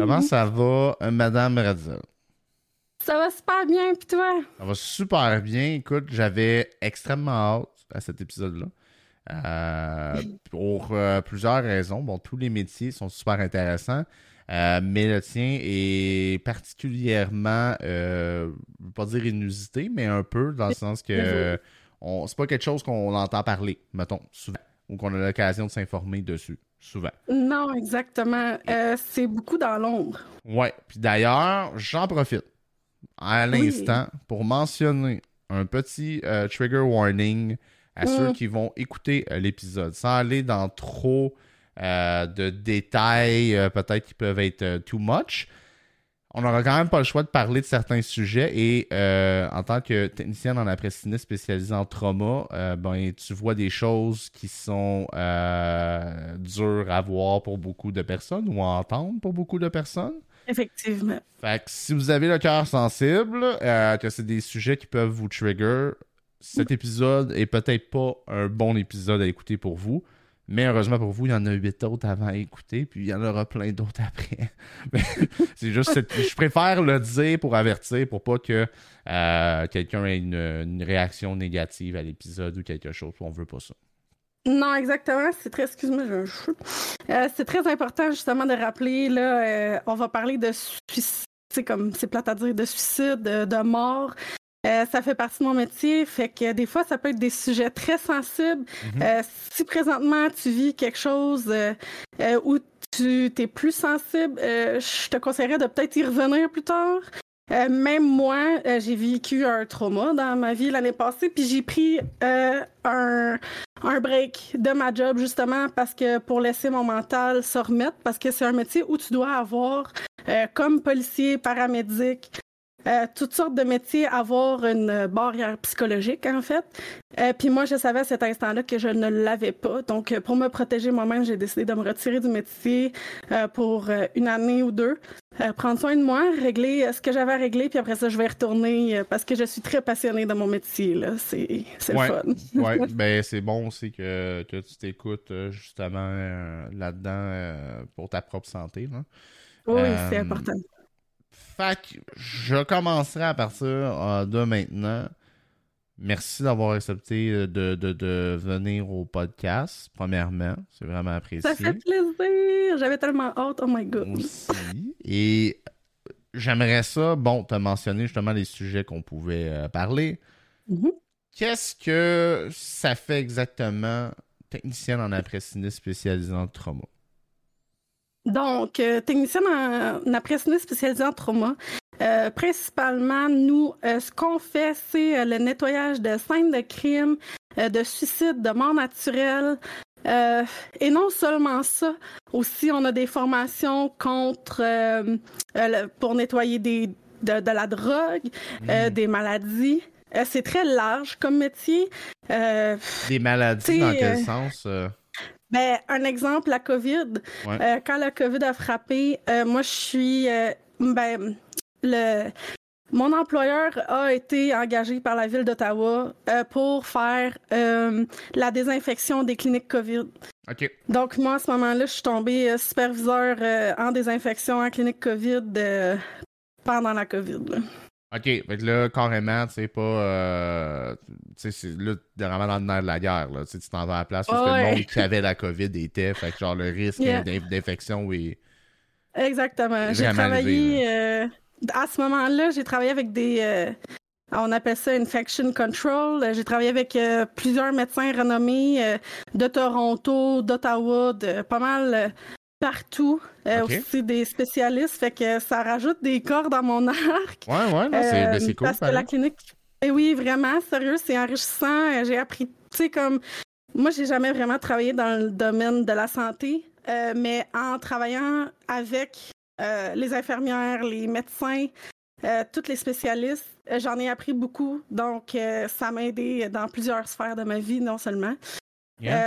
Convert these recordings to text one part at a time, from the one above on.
Comment ça va, euh, Madame Radzel? Ça va super bien, puis toi? Ça va super bien. Écoute, j'avais extrêmement hâte à cet épisode-là. Euh, pour euh, plusieurs raisons. Bon, tous les métiers sont super intéressants, mais le tien est particulièrement, je ne veux pas dire inusité, mais un peu, dans le sens que c'est pas quelque chose qu'on entend parler, mettons, souvent, ou qu'on a l'occasion de s'informer dessus souvent. Non, exactement. Euh, c'est beaucoup dans l'ombre. Ouais. Puis d'ailleurs, j'en profite à l'instant pour mentionner un petit euh, trigger warning à ceux mm. qui vont écouter euh, l'épisode, sans aller dans trop de détails, peut-être qui peuvent être too much on n'aura quand même pas le choix de parler de certains sujets et euh, en tant que technicienne en après-ciné spécialisée en trauma, euh, ben, tu vois des choses qui sont euh, dures à voir pour beaucoup de personnes ou à entendre pour beaucoup de personnes. Effectivement. Fait que si vous avez le cœur sensible, que c'est des sujets qui peuvent vous trigger, cet épisode est peut-être pas un bon épisode à écouter pour vous. Mais heureusement pour vous, il y en a huit autres avant à écouter, puis il y en aura plein d'autres après. c'est juste, je préfère le dire pour avertir, pour pas que euh, quelqu'un ait une, réaction négative à l'épisode ou quelque chose. On veut pas ça. Non, exactement. C'est très, excuse-moi, je... Euh, c'est très important justement de rappeler là, euh, on va parler de suicide, c'est comme c'est plate à dire, de suicide, de mort. Euh, ça fait partie de mon métier, fait que des fois, ça peut être des sujets très sensibles. Mhm. Euh, si présentement tu vis quelque chose euh, où tu es plus sensible, je te conseillerais de peut-être y revenir plus tard. même moi, j'ai vécu un trauma dans ma vie l'année passée, puis j'ai pris un, un break de ma job justement parce que pour laisser mon mental se remettre, parce que c'est un métier où tu dois avoir, comme policier, paramédic, euh, toutes sortes de métiers avoir une barrière psychologique, en fait. Euh, puis moi, je savais à cet instant-là que je ne l'avais pas. Donc, pour me protéger moi-même, j'ai décidé de me retirer du métier euh, pour une année ou deux. prendre soin de moi, régler ce que j'avais à régler, puis après ça, je vais retourner parce que je suis très passionnée dans mon métier. Là. C'est, c'est le fun. oui, ben, c'est bon aussi que, que tu t'écoutes justement là-dedans pour ta propre santé. Là. Oui, c'est important. Fait que je commencerai à partir euh, de maintenant. Merci d'avoir accepté euh, de, venir au podcast, premièrement. C'est vraiment apprécié. Ça fait plaisir. J'avais tellement hâte. Oh my God. Aussi. Et j'aimerais ça, bon, te mentionner justement les sujets qu'on pouvait euh, parler. Mm-hmm. Qu'est-ce que ça fait exactement technicienne en après-ciné spécialisée en trauma? Donc, euh, technicienne en, après-ciné spécialisée en trauma. Euh, principalement, nous, euh, ce qu'on fait, c'est le nettoyage de scènes de crime, de suicide, de mort naturelle. et non seulement ça, aussi, on a des formations contre pour nettoyer des, de, la drogue, mmh. des maladies. c'est très large comme métier. des maladies dans quel sens? Ben, un exemple, la COVID. Euh, quand la COVID a frappé, euh, moi, je suis. Euh, ben, le. Mon employeur a été engagé par la ville d'Ottawa pour faire la désinfection des cliniques COVID. Donc, moi, à ce moment-là, je suis tombée superviseur en désinfection en clinique COVID pendant la COVID. OK, fait là, carrément, tu sais, pas. Euh, tu sais, c'est là, vraiment dans le nerf de la guerre, là. Tu t'en vas à la place parce que le monde qui avait la COVID était. Fait que, genre, le risque d'infection est. Exactement. J'ai travaillé. Euh, à ce moment-là, j'ai travaillé avec des. Euh, on appelle ça infection control. J'ai travaillé avec plusieurs médecins renommés de Toronto, d'Ottawa, de pas mal partout. Euh, aussi des spécialistes, fait que ça rajoute des corps dans mon arc. Ouais, ouais, c'est euh, cool. Parce que la clinique, eh oui, vraiment, sérieux, c'est enrichissant. Euh, j'ai appris, tu sais, comme moi, j'ai jamais vraiment travaillé dans le domaine de la santé, mais en travaillant avec les infirmières, les médecins, tous les spécialistes, j'en ai appris beaucoup. Donc, ça m'a aidé dans plusieurs sphères de ma vie, non seulement.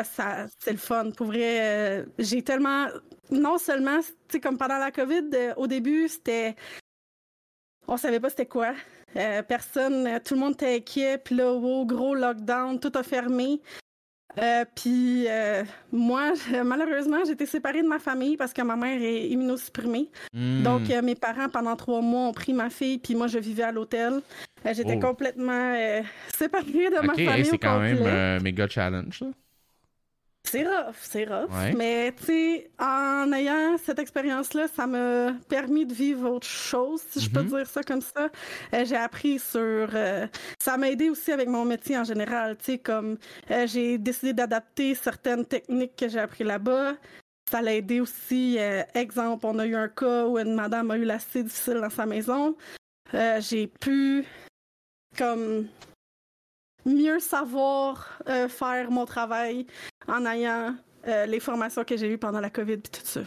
Ça, c'est le fun. Pour vrai, j'ai tellement non seulement, tu comme pendant la COVID, euh, au début, c'était. On savait pas c'était quoi. Euh, personne, tout le monde était inquiet, puis là, gros lockdown, tout a fermé. Euh, puis euh, moi, malheureusement, été séparée de ma famille parce que ma mère est immunosupprimée. Hmm. Donc, euh, mes parents, pendant trois mois, ont pris ma fille, puis moi, je vivais à l'hôtel. Euh, J'étais Oh. complètement euh, séparée de ma Ok, hey, famille. c'est quand même complet. un méga challenge, ça. C'est rough, c'est rough. Ouais. Mais tu sais, en ayant cette expérience-là, ça m'a permis de vivre autre chose, si je peux Mhm. dire ça comme ça. Euh, j'ai appris sur. euh, ça m'a aidé aussi avec mon métier en général. Tu sais, comme euh, j'ai décidé d'adapter certaines techniques que j'ai appris là-bas. Ça l'a aidé aussi. exemple, on a eu un cas où une madame a eu l'assez difficile dans sa maison. J'ai pu, comme, mieux savoir euh, faire mon travail en ayant euh, les formations que j'ai eues pendant la COVID et tout ça.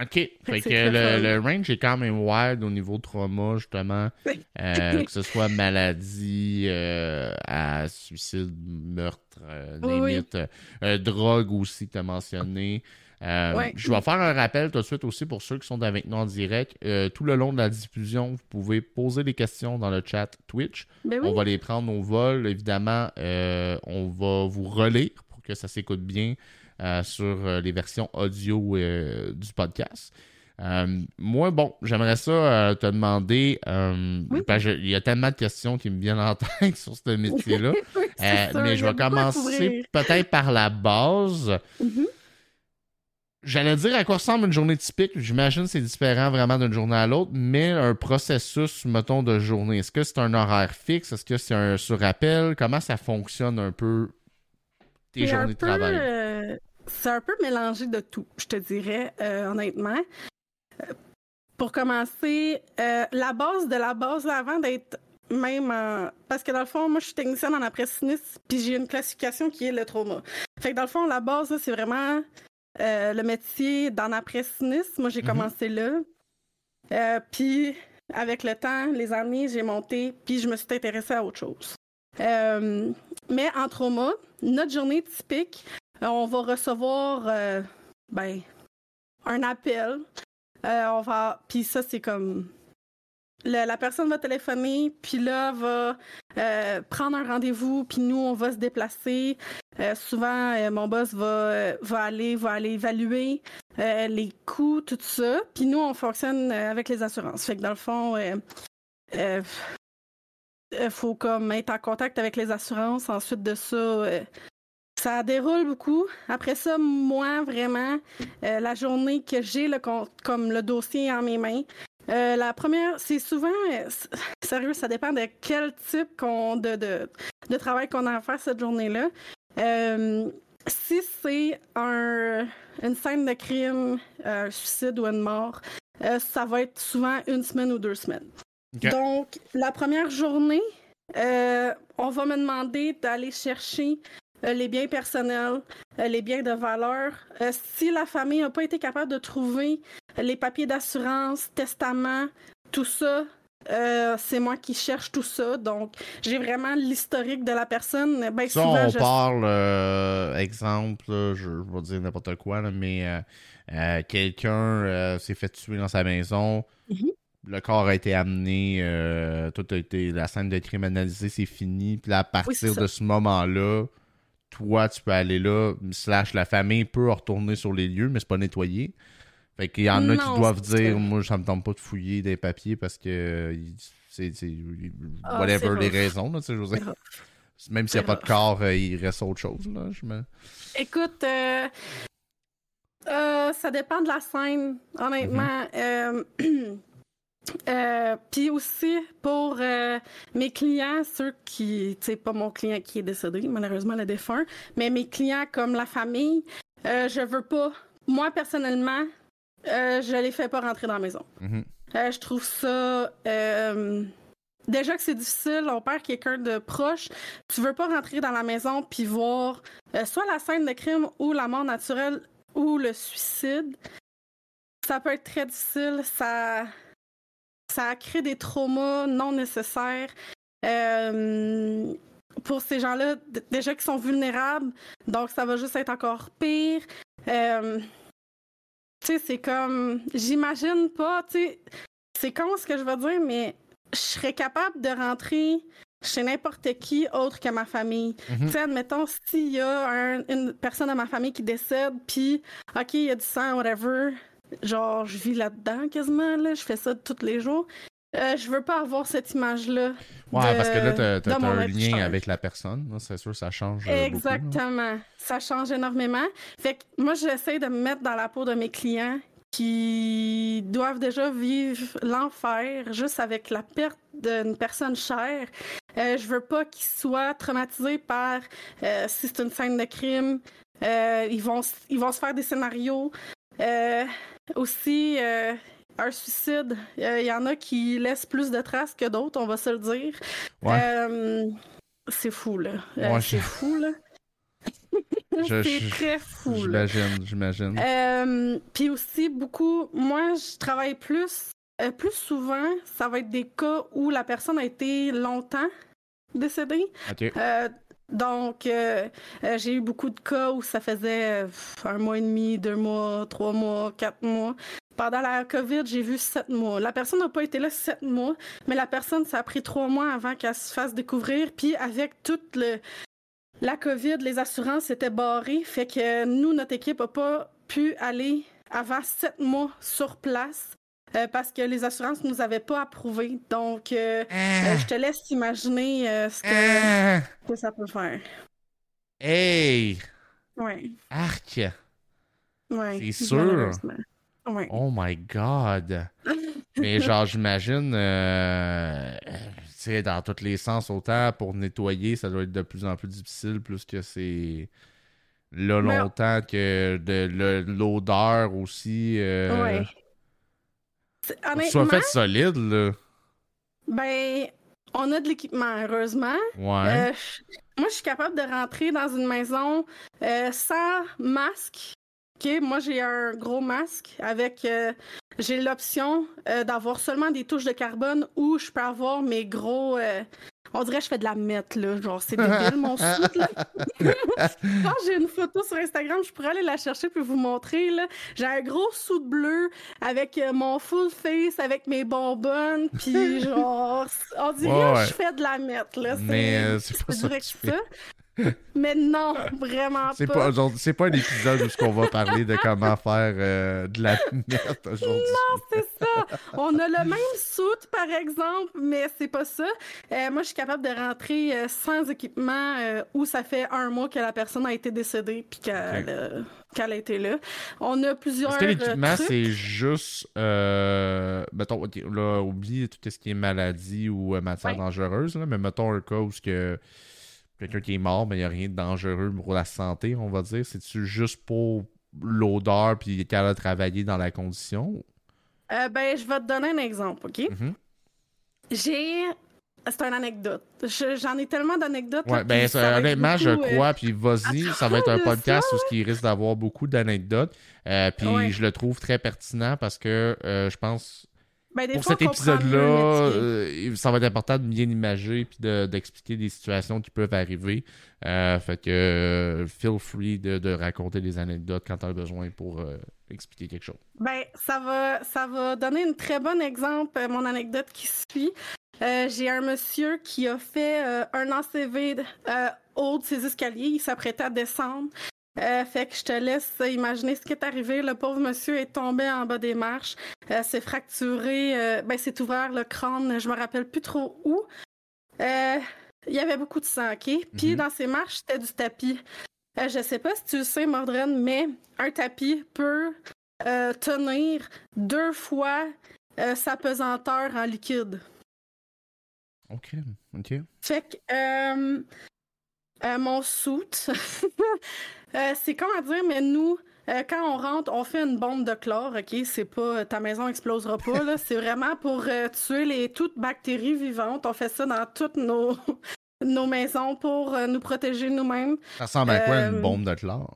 OK. Fait que le, range est quand même wide au niveau trauma, justement. Euh, que ce soit maladie, euh, à suicide, meurtre, euh, oui. drogue aussi tu as mentionné. Euh, Ouais. Je vais faire un rappel tout de suite aussi pour ceux qui sont avec nous en direct. Euh, tout le long de la diffusion, vous pouvez poser des questions dans le chat Twitch. Ben oui. On va les prendre au vol. Évidemment, euh, on va vous relire pour que ça s'écoute bien sur les versions audio du podcast. Moi, bon, j'aimerais ça te demander, Oui. il y a tellement de questions qui me viennent en tête sur ce métier-là, Oui, mais je vais commencer peut-être par la base. Mhm. J'allais dire à quoi ressemble une journée typique. J'imagine que c'est différent vraiment d'une journée à l'autre, mais un processus, mettons, de journée. Est-ce que c'est un horaire fixe? Est-ce que c'est un sur-appel? Comment ça fonctionne un peu tes journées de travail? euh, c'est un peu mélangé de tout, je te dirais, euh, honnêtement. Pour commencer, euh, la base de la base, là, avant d'être même... en- Parce que dans le fond, moi, je suis technicienne en après-sinistre, puis j'ai une classification qui est le trauma. Fait que dans le fond, la base, là, c'est vraiment euh, le métier d'en après-sinistre. Moi, j'ai Mhm. commencé là. Euh, puis, avec le temps, les années, j'ai monté, puis je me suis intéressée à autre chose. Euh, mais en trauma, notre journée typique, on va recevoir ben, un appel. On va. Puis ça, c'est comme. Le- la personne va téléphoner, puis là, va euh, prendre un rendez-vous, puis nous, on va se déplacer. Euh, souvent, euh, mon boss va, va, aller, va aller évaluer les coûts, tout ça. Puis nous, on fonctionne avec les assurances. Fait que dans le fond, euh, faut comme être en contact avec les assurances. Ensuite de ça, ça déroule beaucoup. Après ça, moi, vraiment, la journée que j'ai le comme le dossier en mes mains, euh, la première, c'est souvent, euh, sérieux, ça dépend de quel type qu'on- de, de, de travail qu'on a à faire cette journée-là. Euh, si c'est un, une scène de crime, un suicide ou une mort, euh, ça va être souvent une semaine ou deux semaines. Donc, la première journée, on va me demander d'aller chercher les biens personnels, les biens de valeur. Si la famille n'a pas été capable de trouver les papiers d'assurance, testament, tout ça, euh, c'est moi qui cherche tout ça. Donc, j'ai vraiment l'historique de la personne. Ben, Ça, souvent, on je- parle, euh, exemple, là, je, je vais dire n'importe quoi, là, mais euh, quelqu'un s'est fait tuer dans sa maison. Mhm. Le corps a été amené, tout a été, la scène de crime analysée, c'est fini. Puis à partir de ce moment-là, toi, tu peux aller là, slash la famille peut retourner sur les lieux, mais c'est pas nettoyé. Fait qu'il y en a qui doivent dire, moi, ça me tente pas de fouiller des papiers parce que euh, c'est, Ah, whatever c'est les rough. raisons, là, tu sais, je veux dire. Même s'il n'y a pas de corps, euh, il reste autre chose, là. Je me... Écoute, euh, euh, ça dépend de la scène, honnêtement. Euh, Puis aussi, pour euh, mes clients, ceux qui, tu sais, pas mon client qui est décédé, malheureusement, le défunt, mais mes clients comme la famille, euh, je veux pas, moi personnellement, euh, je les fais pas rentrer dans la maison. Mhm. Euh, je trouve ça. euh, déjà que c'est difficile, on perd quelqu'un de proche. Tu veux pas rentrer dans la maison puis voir euh, soit la scène de crime ou la mort naturelle ou le suicide. Ça peut être très difficile. Ça, ça crée des traumas non nécessaires. Pour ces gens-là, déjà qui sont vulnérables, donc ça va juste être encore pire. Sais, c'est comme. J'imagine pas, tu sais. C'est con ce que je veux dire, mais je serais capable de rentrer chez n'importe qui autre que ma famille. Mhm. Tu sais, admettons, s'il y a un- une personne de ma famille qui décède, puis, OK, il y a du sang, whatever, genre, je vis là-dedans quasiment, là, je fais ça tous les jours. Euh, je veux pas avoir cette image-là. Ouais, de- parce que là, t'as, un lien avec la personne. là, C'est sûr, ça change. euh, beaucoup. Exactement. Ça change énormément. Fait que moi, j'essaie de me mettre dans la peau de mes clients qui doivent déjà vivre l'enfer juste avec la perte d'une personne chère. Euh, je veux pas qu'ils soient traumatisés par euh, si c'est une scène de crime. Euh, ils, vont, ils vont se faire des scénarios. Aussi, un suicide, euh, il y en a qui laissent plus de traces que d'autres, on va se le dire. Ouais. Euh, c'est fou, là. Euh, Ouais, c'est fou, là. C'est très fou, là. J'imagine, j'imagine. Euh, Puis aussi, beaucoup, moi, je travaille plus, euh, plus souvent, ça va être des cas où la personne a été longtemps décédée. Euh, donc, euh, euh, j'ai eu beaucoup de cas où ça faisait euh, un mois et demi, deux mois, trois mois, quatre mois. Pendant la COVID, j'ai vu sept mois. La personne n'a pas été là sept mois, mais la personne, ça a pris trois mois avant qu'elle se fasse découvrir. Puis avec toute le, la COVID, les assurances étaient barrées. Fait que nous, notre équipe n'a pas pu aller avant sept mois sur place euh, parce que les assurances ne nous avaient pas approuvé. Donc, euh, euh, je te laisse imaginer euh, ce que, Ah! que ça peut faire. Hey! Ouais, Arc! ouais. C'est sûr? Ouais. Oh my god! Mais genre, j'imagine, euh, tu sais, dans tous les sens, autant pour nettoyer, ça doit être de plus en plus difficile, plus que c'est là longtemps que de l'odeur aussi. Euh, Ouais. Sois fait solide, là. ben, on a de l'équipement, heureusement. Ouais. Euh, moi, je suis capable de rentrer dans une maison euh, sans masque. OK, moi, j'ai un gros masque avec. euh, j'ai l'option euh, d'avoir seulement des touches de carbone ou je peux avoir mes gros. euh, on dirait que je fais de la mette, là. Genre, c'est débile, mon soute, là. Quand j'ai une photo sur Instagram, je pourrais aller la chercher puis vous montrer, là. J'ai un gros soute bleu avec mon full face, avec mes bonbonnes, puis genre, on dirait que ouais. je fais de la mette, là. Mais, euh, c'est pas ça Mais non, vraiment C'est pas. pas, c'est pas un épisode où on va parler de comment faire euh, de la merde aujourd'hui. C'est ça. On a le même soute, par exemple, mais c'est pas ça. Euh, moi, je suis capable de rentrer euh, sans équipement euh, où ça fait un mois que la personne a été décédée puis qu'elle euh, a été là. On a plusieurs. Est-ce que l'équipement, c'est juste. Euh, mettons, là, oublie tout ce qui est maladie ou euh, matière Ouais. dangereuse, là, mais mettons un cas où ce que quelqu'un qui est mort, mais il n'y a rien de dangereux pour la santé, on va dire. C'est-tu juste pour l'odeur puis qu'elle a travaillé dans la condition? Euh, ben, je vais te donner un exemple, OK? Mhm. J'ai. C'est une anecdote. Je- J'en ai tellement d'anecdotes. Ouais, ben, honnêtement, je euh, crois, puis vas-y, ça va être un podcast où qui risque d'avoir beaucoup d'anecdotes. Euh, puis Ouais. je le trouve très pertinent parce que je pense ben, pour fois, cet épisode-là, euh, ça va être important de bien imager puis de- d'expliquer des situations qui peuvent arriver. Euh, fait que euh, feel free de, de raconter des anecdotes quand tu as besoin pour expliquer quelque chose. Ben, ça va, ça va donner un très bon exemple, mon anecdote qui suit. J'ai un monsieur qui a fait un ACV haut de ses escaliers. Il s'apprêtait à descendre. Euh, fait que je te laisse imaginer ce qui est arrivé. Le pauvre monsieur est tombé en bas des marches. Euh, s'est fracturé. euh, ben, s'est ouvert le crâne. Je me rappelle plus trop où. Euh, il y avait beaucoup de sang, OK? Puis Mhm. dans ses marches, c'était du tapis. Je sais pas si tu le sais, Mordren, mais un tapis peut tenir deux fois sa pesanteur en liquide. Ok, ok. Fait que euh, euh, mon soute, euh, c'est comment dire, mais nous, euh, quand on rentre, on fait une bombe de chlore, ok? C'est pas ta maison explosera pas, là. C'est vraiment pour euh, tuer les toutes bactéries vivantes. On fait ça dans toutes nos, nos maisons pour euh, nous protéger nous-mêmes. Ça ressemble à quoi une Euh, bombe de chlore?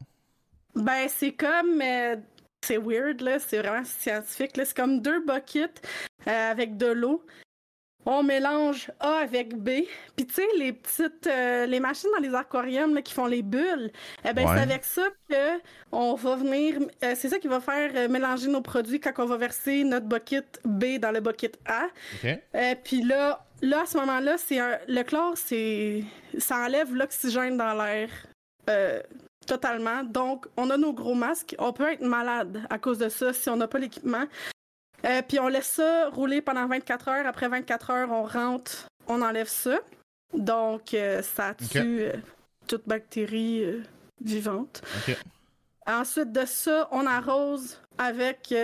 Ben, c'est comme. euh, c'est weird, là. C'est vraiment scientifique, là. C'est comme deux buckets euh, avec de l'eau. On mélange A avec B. Puis tu sais, les petites, euh, les machines dans les aquariums qui font les bulles, eh ben, c'est avec ça que on va venir, euh, c'est ça qui va faire euh, mélanger nos produits quand on va verser notre bucket B dans le bucket A. puis là, là, à ce moment-là, c'est le chlore, c'est, ça enlève l'oxygène dans l'air. totalement. Donc, on a nos gros masques. On peut être malade à cause de ça si on n'a pas l'équipement. Euh, puis on laisse ça rouler pendant 24 heures. Après 24 heures, on rentre, on enlève ça. Donc, euh, ça tue euh, toute bactérie vivante. Ensuite de ça, on arrose avec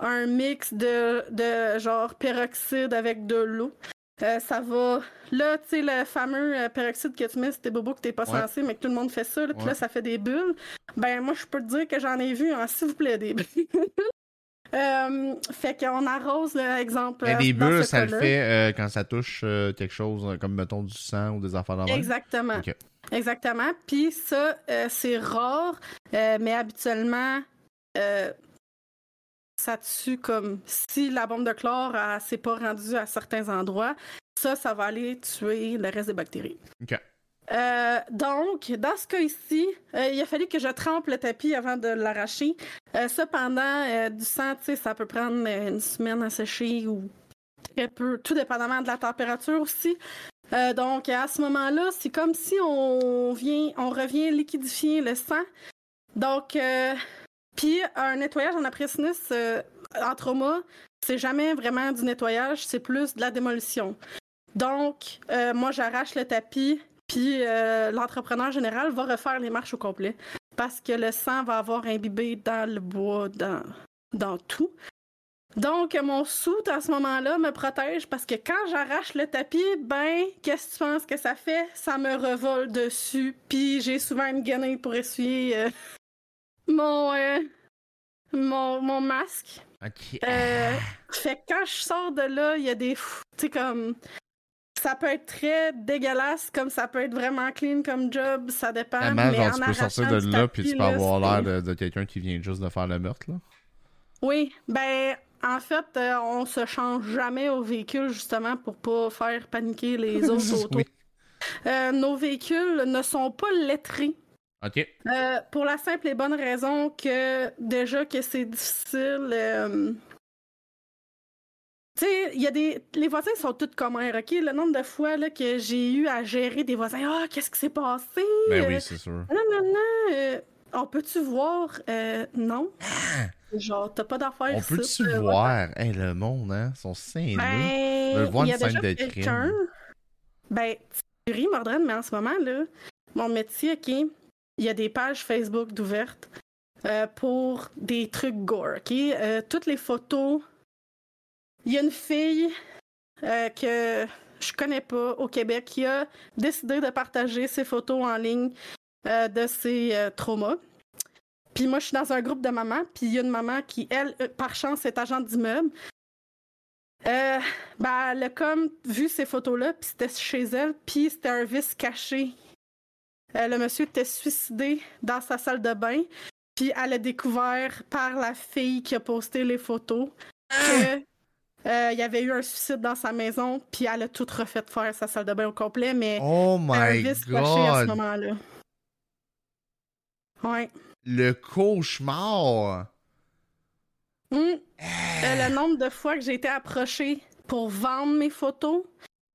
un mix de, de genre peroxyde avec de l'eau. ça va. Là, tu sais, le fameux peroxyde que tu mets, c'était bobo que t'es pas censé, mais que tout le monde fait ça, puis là, ça fait des bulles. Ben, moi, je peux te dire que j'en ai vu, hein, s'il vous plaît, des Euh, fait qu'on arrose, l'exemple. Et des bulles, ça le fait euh, quand ça touche euh, quelque chose comme, mettons, du sang ou des affaires dans Exactement. Exactement. Puis ça, c'est rare, mais habituellement, ça tue comme si la bombe de chlore s'est pas rendue à certains endroits. Ça, ça va aller tuer le reste des bactéries. OK. Euh, donc, dans ce cas ici, euh, il a fallu que je trempe le tapis avant de l'arracher. Euh, cependant, du sang, tu sais, ça peut prendre une semaine à sécher ou très peu, tout dépendamment de la température aussi. donc, à ce moment-là, c'est comme si on vient, on revient liquidifier le sang. Donc, puis un nettoyage en après-sinus en trauma, c'est jamais vraiment du nettoyage, c'est plus de la démolition. Donc, moi, j'arrache le tapis, puis euh, l'entrepreneur général va refaire les marches au complet parce que le sang va avoir imbibé dans le bois, dans, dans tout. Donc, mon soute à ce moment-là me protège parce que quand j'arrache le tapis, ben, qu'est-ce que tu penses que ça fait? Ça me revole dessus. Puis j'ai souvent une guenille pour essuyer euh, mon, euh, mon, mon, masque. OK. fait que quand je sors de là, il y a des. Tu sais, comme ça peut être très dégueulasse, comme ça peut être vraiment clean comme job, ça dépend. mais genre, tu peux sortir de là, puis tu peux avoir l'air de, quelqu'un qui vient juste de faire le meurtre, là. Oui, ben, en fait, euh, on se change jamais au véhicule, justement, pour pas faire paniquer les autres autos. Euh, nos véhicules ne sont pas lettrés. OK. Euh, pour la simple et bonne raison que, déjà, que c'est difficile tu sais, il y a des. Les voisins sont tous communs, OK? Le nombre de fois là, que j'ai eu à gérer des voisins. Ah, qu'est-ce qui s'est passé? Ben oui, c'est sûr. Non, non, non. Euh, on peut-tu voir? Euh, non? Ah! Genre, t'as pas d'affaires On peut-tu euh, voir? Hey, le monde, hein? Ils sont sains. Ben, le voir une scène de crime. Ben, tu ris, Mordred, mais en ce moment, là, mon métier, OK, il y a des pages Facebook d'ouvertes pour des trucs gore, OK? toutes les photos il y a une fille euh, que je connais pas au Québec qui a décidé de partager ses photos en ligne euh, de ses euh, traumas. Puis moi, je suis dans un groupe de mamans, puis il y a une maman qui, elle, par chance, est agente d'immeuble. ben, elle a comme vu ces photos-là, puis c'était chez elle, puis c'était un vice caché. le monsieur était suicidé dans sa salle de bain, puis elle a découvert par la fille qui a posté les photos que euh, il y avait eu un suicide dans sa maison, puis elle a tout refait faire sa salle de bain au complet, mais oh my un vice God. à ce moment-là. Ouais. Le cauchemar. Hum. Euh, le nombre de fois que j'ai été approchée pour vendre mes photos,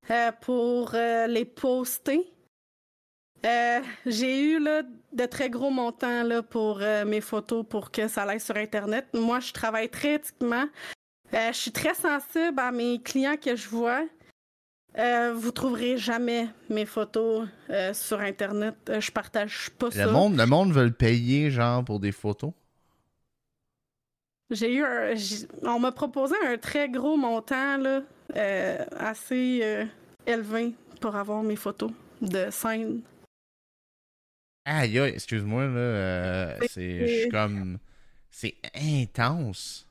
euh, pour les poster. j'ai eu là, de très gros montants là, pour mes photos pour que ça aille sur Internet. Moi, je travaille très éthiquement. Euh, je suis très sensible à mes clients que je vois. Euh, vous trouverez jamais mes photos euh, sur Internet. je partage pas le Monde, le monde veut le payer, genre, pour des photos? J'ai eu un, On m'a proposé un très gros montant, là, assez élevé pour avoir mes photos de scène. Aïe, excuse-moi, là. c'est comme. C'est intense.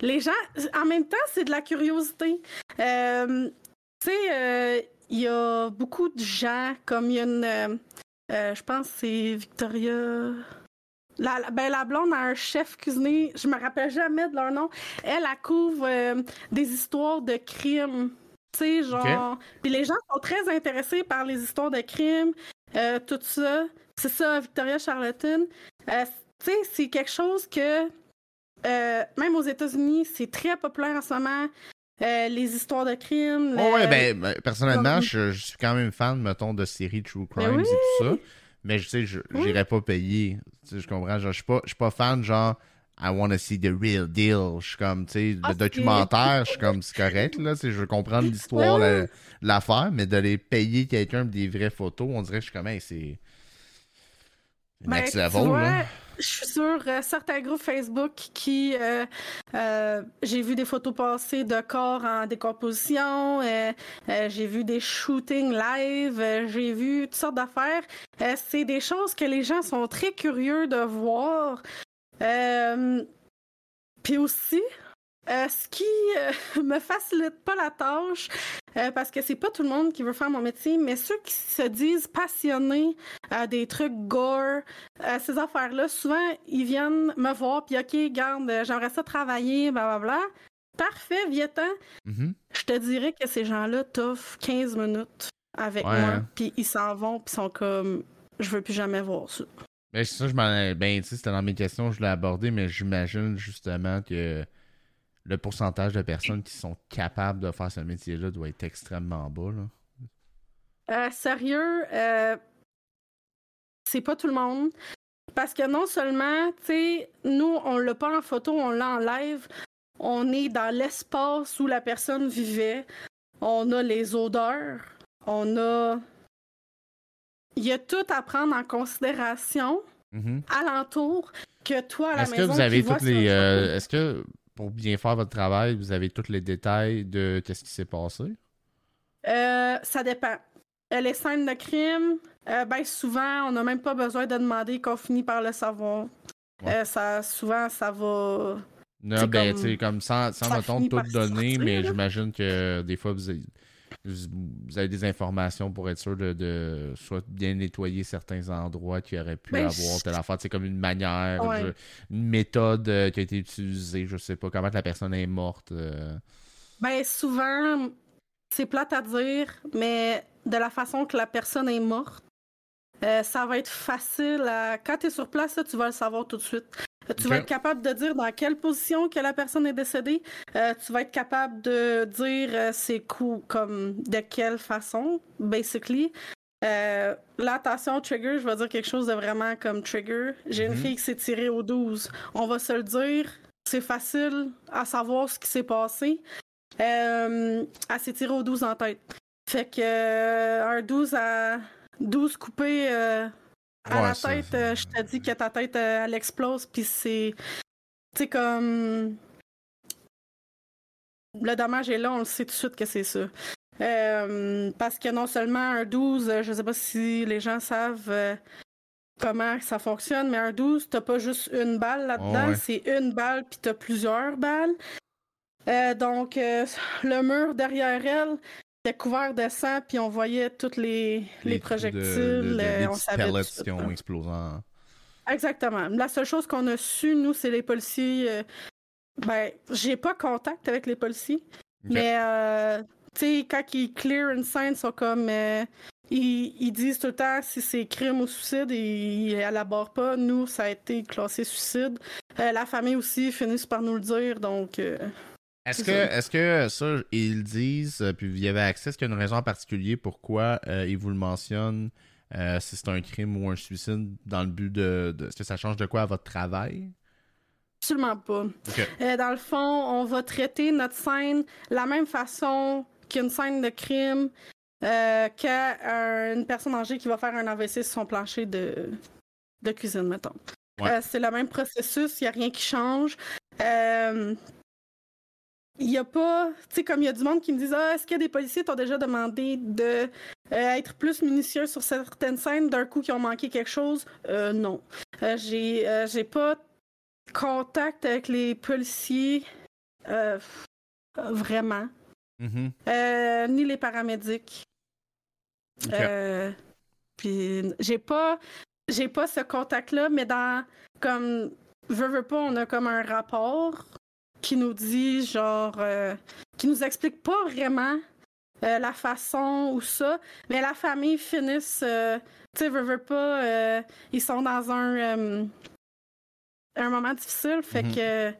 Les gens, en même temps, c'est de la curiosité. Euh, tu sais, euh, il y a beaucoup de gens, comme il y a une. Euh, je pense que c'est Victoria. La, ben, la blonde a un chef cuisinier, je me rappelle jamais de leur nom. Elle, elle couvre euh, des histoires de crimes. Tu sais, genre. Puis les gens sont très intéressés par les histoires de crimes, euh, tout ça. C'est ça, Victoria Charlton. Euh, tu sais, c'est quelque chose que, même aux États-Unis, c'est très populaire en ce moment. les histoires de crimes. Oh, ouais, ben, ben personnellement, je, suis quand même fan, mettons, de séries True ben Crime et tout ça. Mais je sais, je pas payer. Tu sais, je comprends. Genre, je suis pas, je suis pas fan, genre, I wanna see the real deal. Je suis comme, tu sais, le ah, documentaire, je suis comme, c'est correct, là. Tu sais, je veux comprendre l'histoire, l'affaire, mais d'aller payer quelqu'un des vraies photos, on dirait que je suis comme, hey, c'est. Next ben, level, là je suis sur euh, certains groupes Facebook qui euh, euh, j'ai vu des photos passer de corps en décomposition, j'ai vu des shootings live, j'ai vu toutes sortes d'affaires. c'est des choses que les gens sont très curieux de voir. Puis aussi, euh, ce qui euh, me facilite pas la tâche, euh, parce que c'est pas tout le monde qui veut faire mon métier, mais ceux qui se disent passionnés des trucs gore, ces affaires-là, souvent ils viennent me voir, puis ok, garde, j'aimerais ça travailler, blablabla. Parfait, Vietan. Mm-hmm. Je te dirais que ces gens-là t'offrent 15 minutes avec moi, puis ils s'en vont, puis sont comme, je veux plus jamais voir ça. Ben, ça, je m'en. Ben, tu sais, c'était dans mes questions, je l'ai abordé, mais j'imagine justement que le pourcentage de personnes qui sont capables de faire ce métier-là doit être extrêmement bas. Là. Euh, sérieux, euh, c'est pas tout le monde. Parce que non seulement, tu sais, nous, on l'a pas en photo, on l'a en live. On est dans l'espace où la personne vivait. On a les odeurs. On a. Il y a tout à prendre en considération mm-hmm. alentour que toi à la Est-ce que vous avez toutes les. Euh, est-ce que pour bien faire votre travail, vous avez tous les détails de qu'est-ce qui s'est passé? Euh, ça dépend. Euh, les scènes de crime, euh, ben souvent, on n'a même pas besoin de demander qu'on finit par le savoir. ça, souvent, ça va. Non, ben, tu sais, comme sans, sans mettons, tout donner, mais j'imagine que des fois, vous vous avez des informations pour être sûr de, soit bien nettoyer certains endroits qui auraient pu ben, avoir telle affaire. C'est comme une manière, une méthode euh, qui a été utilisée. Je sais pas comment la personne est morte. Euh. Ben, souvent, c'est plate à dire, mais de la façon que la personne est morte, euh, ça va être facile à... Quand tu es sur place, tu vas le savoir tout de suite. Tu vas être capable de dire dans quelle position que la personne est décédée. Euh, tu vas être capable de dire euh, c'est coups comme de quelle façon, basically. Euh, l'attention trigger, je vais dire quelque chose de vraiment comme trigger. J'ai une mhm. fille qui s'est tirée au 12. On va se le dire, c'est facile à savoir ce qui s'est passé. elle s'est tirée au 12 en tête. Fait que un 12 à 12 coupés à la tête, euh, je t'ai dit que ta tête, euh, elle explose, puis c'est. Tu sais, comme. Le dommage est là, on le sait tout de suite que c'est ça. Euh, parce que non seulement un 12, je sais pas si les gens savent comment ça fonctionne, mais un 12, t'as pas juste une balle là-dedans, c'est une balle puis t'as plusieurs balles. donc, le mur derrière elle, c'était couvert de sang, puis on voyait tous les, les, projectiles. Euh, on savait qui ont explosé. Exactement. La seule chose qu'on a su, nous, c'est les policiers. Euh, ben, j'ai pas contact avec les policiers, mais euh, tu sais, quand ils clear une scène, ils sont comme. ils, disent tout le temps si c'est crime ou suicide et ils élaborent pas. Nous, ça a été classé suicide. la famille aussi finissent par nous le dire, donc. Est-ce que, est que ça, ils disent, euh, puis vous y avez accès, est-ce qu'il y a une raison en particulier pourquoi euh, ils vous le mentionnent, euh, si c'est un crime ou un suicide, dans le but de, Est-ce que ça change de quoi à votre travail? Absolument pas. dans le fond, on va traiter notre scène de la même façon qu'une scène de crime, qu'une personne âgée qui va faire un AVC sur son plancher de, de cuisine, mettons. c'est le même processus, il n'y a rien qui change il y a pas, tu sais, comme il y a du monde qui me disent Ah, est-ce qu'il y a des policiers qui t'ont déjà demandé de euh, être plus minutieux sur certaines scènes d'un coup qui ont manqué quelque chose? Euh, Non. Euh, j'ai, j'ai pas contact avec les policiers vraiment. Mm-hmm. ni les paramédics. Puis j'ai pas. j'ai pas ce contact-là, mais dans comme veux, veux pas, on a comme un rapport qui nous dit genre euh, qui nous explique pas vraiment euh, la façon ou ça, mais la famille finissent euh, tu sais veux, veux pas ils sont dans un un moment difficile fait Mhm. que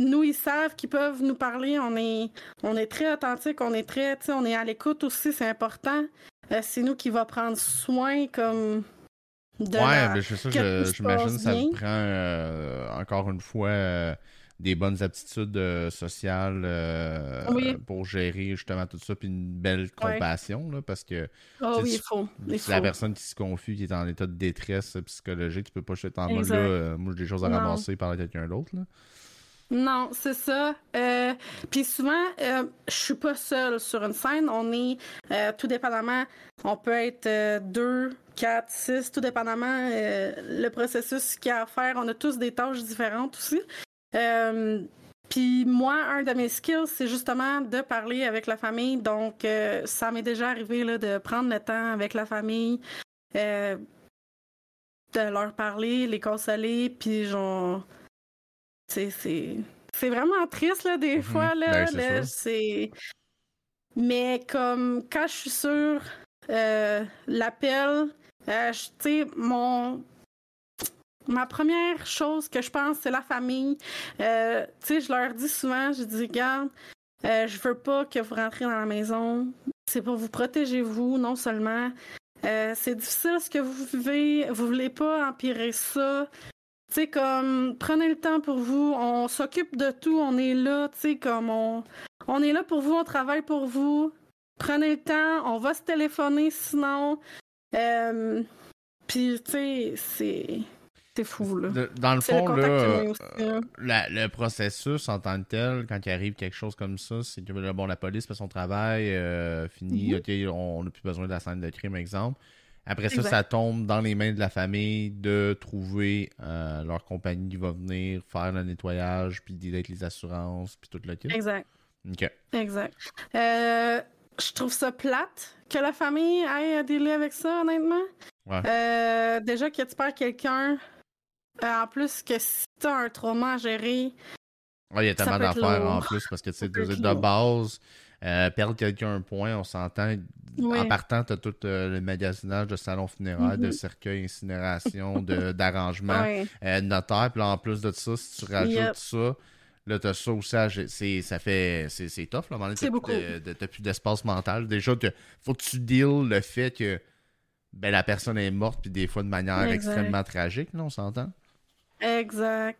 nous ils savent qu'ils peuvent nous parler, on est on est très authentique, on est très tu sais on est à l'écoute aussi, c'est important. c'est nous qui va prendre soin comme de ouais, la- mais que je- se j'imagine ça prend encore une fois des bonnes aptitudes euh, sociales euh, Oui. pour gérer justement tout ça, puis une belle compassion, là, parce que C'est- oui, la personne qui se confie, qui est en état de détresse psychologique, tu peux pas juste être en mode là, euh, moi j'ai des choses à Non. ramasser par quelqu'un d'autre. Non, c'est ça. Euh, Puis souvent, euh, je suis pas seule sur une scène. On est, euh, tout dépendamment, on peut être euh, deux, quatre, six, tout dépendamment euh, le processus qu'il y a à faire. On a tous des tâches différentes aussi. Euh, Puis moi, un de mes skills, c'est justement de parler avec la famille. Donc, euh, ça m'est déjà arrivé là, de prendre le temps avec la famille, euh, de leur parler, les consoler, puis genre, c'est c'est c'est vraiment triste là des Mhm. fois là, Ben, c'est mais comme quand je suis sur euh, l'appel, euh, tu sais mon ma première chose que je pense c'est la famille. Euh, tu sais je leur dis souvent, je dis regarde, euh, je veux pas que vous rentrez dans la maison. C'est pour vous protéger vous non seulement. Euh, c'est difficile ce que vous vivez, vous voulez pas empirer ça. Tu sais, comme, prenez le temps pour vous, on s'occupe de tout, on est là, tu sais, comme, on, on est là pour vous, on travaille pour vous. Prenez le temps, on va se téléphoner sinon. Euh, Puis, tu sais, c'est. C'est fou, là. De- dans le fond, là, aussi, euh, hein. la- le processus en tant que tel, quand il arrive quelque chose comme ça, c'est que là, bon, la police fait son travail, euh, fini, Mhm. ok, on n'a plus besoin de la scène de crime, exemple. Après ça, Exact. ça tombe dans les mains de la famille de trouver euh, leur compagnie qui va venir faire le nettoyage, puis dealer avec les assurances, puis tout le kit. Exact. Ok. Exact. Euh, je trouve ça plate que la famille aille à dealer avec ça, honnêtement. Ouais. Déjà que tu perds quelqu'un, en plus que si tu as un trauma à gérer, Ouais, il y a tellement d'affaires en plus parce que tu sais, de, base, euh, perdre quelqu'un un point, on s'entend. En partant, tu as tout euh, le magasinage de salon funéraire, de Mhm. cercueil, incinération, de- d'arrangement, ouais. euh, notaire. Puis là, en plus de ça, si tu rajoutes Yep. ça, là, tu as ça c'est- Ça fait. C'est tough, là. t'as plus de- de- t'as plus d'espace mental. Déjà, faut que tu deals le fait que ben, la personne est morte, puis des fois de manière Exact. extrêmement tragique, là, on s'entend. Exact.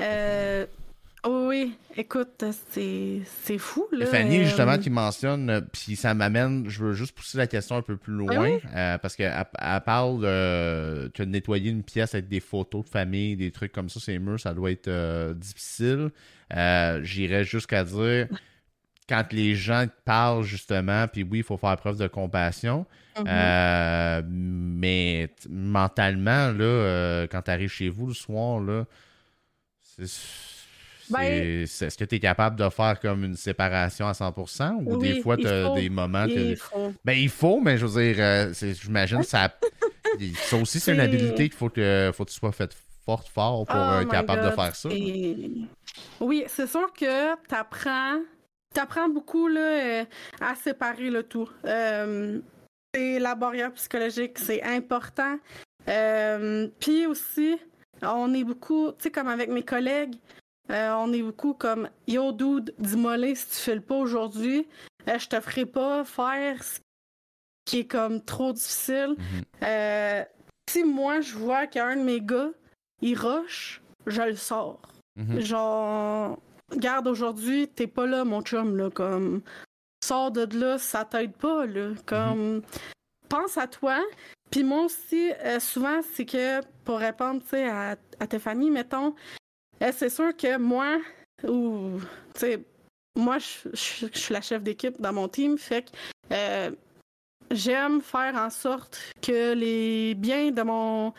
Euh, oh oui, écoute, c'est fou, là. Fanny, euh, justement, qui mentionne, euh, puis ça m'amène, je veux juste pousser la question un peu plus loin, Oui, euh, parce qu'elle elle parle de, que de nettoyer une pièce avec des photos de famille, des trucs comme ça, ces murs, ça doit être euh, difficile. Euh, J'irais jusqu'à dire, quand les gens te parlent, justement, puis oui, il faut faire preuve de compassion, mhm. euh, mais mentalement, là, euh, quand tu arrives chez vous le soir, là, Ben- Est-ce que tu es capable de faire comme une séparation à 100% ou Oui, des fois tu as faut. des moments que. Il faut. Ben, il faut, mais je veux dire, euh, j'imagine ça. ça aussi, c'est une habilité qu'il faut que, faut que tu sois fait fort, fort pour Oh être capable de faire ça. Oui, c'est sûr que t'apprends, t'apprends beaucoup là, à séparer le tout. C'est la barrière psychologique, c'est important. Euh, Puis aussi, on est beaucoup, tu sais, comme avec mes collègues, euh, on est beaucoup comme Yo dude, dis-moi si tu fais le pas aujourd'hui, euh, je te ferai pas faire ce qui est comme trop difficile. Mhm. Euh, si moi je vois qu'un de mes gars, il rush, je le sors. Mhm. Genre, regarde aujourd'hui, t'es pas là, mon chum, là, comme, sors de là, ça t'aide pas, là, comme, pense à toi. Puis moi aussi, euh, souvent, c'est que, pour répondre, tu sais, à, Tiffany, mettons, euh, c'est sûr que moi, ou, tu sais, moi, je suis la chef d'équipe dans mon team, fait que euh, j'aime faire en sorte que les biens de mon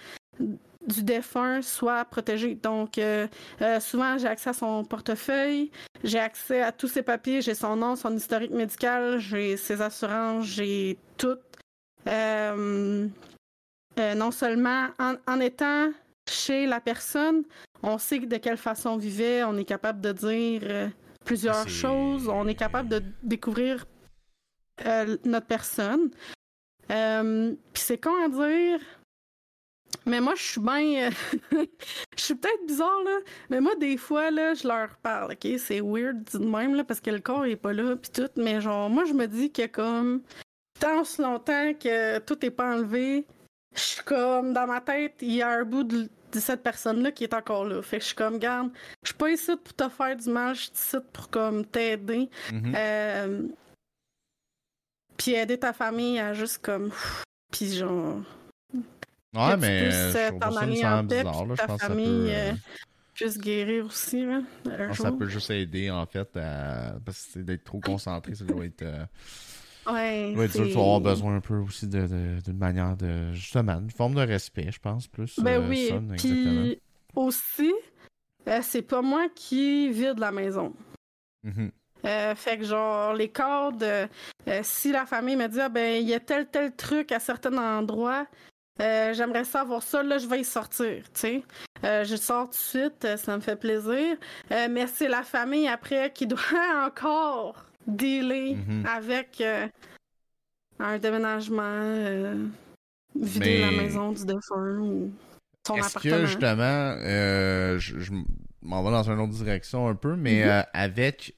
du défunt soient protégés. Donc, euh, euh, souvent, j'ai accès à son portefeuille, j'ai accès à tous ses papiers, j'ai son nom, son historique médical, j'ai ses assurances, j'ai tout. Euh, non seulement en, étant chez la personne, on sait de quelle façon on vivait, on est capable de dire plusieurs choses, on est capable de découvrir notre personne. Puis c'est con à dire, mais moi, je suis bien. je suis peut-être bizarre, là. Mais moi, des fois, là, je leur parle, OK? C'est weird de même, là, parce que le corps est pas là, puis tout. Mais genre, moi, je me dis que comme. Tant si longtemps que tout est pas enlevé, je suis comme. Dans ma tête, il y a un bout de, cette personne-là qui est encore là. Fait que je suis comme, garde, je suis pas ici pour te faire du mal, je suis ici pour comme t'aider. Mhm. Euh, puis aider ta famille à juste comme. Puis genre Ouais, mais bizarre. Là. Je pense que ça peut... Euh, puisse guérir aussi. Là, un jour. ça peut juste aider, en fait, à... parce que d'être trop concentré, ça doit être. Euh... Ouais. tu vas avoir besoin un peu aussi d'une de, de, manière de. Justement, une forme de respect, je pense, plus. Ben euh, oui. Puis aussi, euh, c'est pas moi qui vide la maison. Mm fait que genre les cordes, si la famille me dit ah, ben il y a tel tel truc à certains endroits, euh, j'aimerais savoir ça, là, je vais y sortir, tu sais. Euh, je sors tout de suite, euh, ça me fait plaisir. mais c'est la famille après qui doit encore dealer mhm. avec un déménagement, vider la maison du défunt ou son Est-ce que justement, je, m'en vais dans une autre direction un peu, mais mhm. avec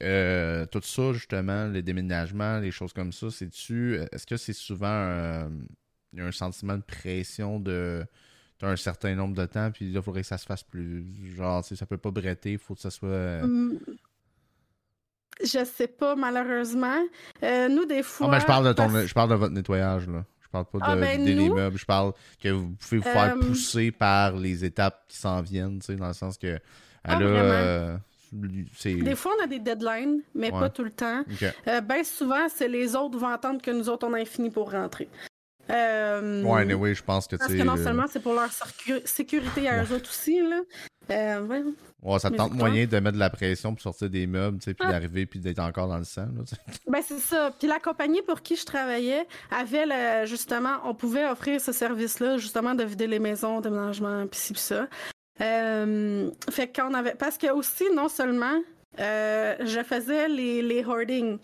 tout ça, justement, les déménagements, les choses comme ça, c'est-tu, est-ce que c'est souvent il y a un sentiment de pression de un certain nombre de temps, puis là, il faudrait que ça se fasse plus. Genre, ça peut pas bretter, il faut que ça soit. Euh, hum, je sais pas, malheureusement. Euh, nous, des fois. Ah, ben, je parle de ton, je parle de votre nettoyage, là. Je parle pas de ah, ben, vider les meubles. Je parle que vous pouvez vous faire euh, pousser par les étapes qui s'en viennent, tu sais, dans le sens que. Ah, des fois, on a des deadlines, mais pas tout le temps. ben souvent, c'est les autres vont attendre que nous autres, on ait fini pour rentrer. Euh, ouais, oui, je pense que Parce que non seulement c'est pour leur sécurité à eux autres aussi, là. Euh, ouais. ouais, ça tente moyen de mettre de la pression pour sortir des meubles, tu sais, puis ah. d'arriver puis d'être encore dans le sang. Là, ben c'est ça. Puis la compagnie pour qui je travaillais avait justement, on pouvait offrir ce service-là, justement, de vider les maisons, déménagement, puis ci, puis ça. Euh, fait qu'on avait. Parce que aussi, non seulement, euh, je faisais les, les hoarding.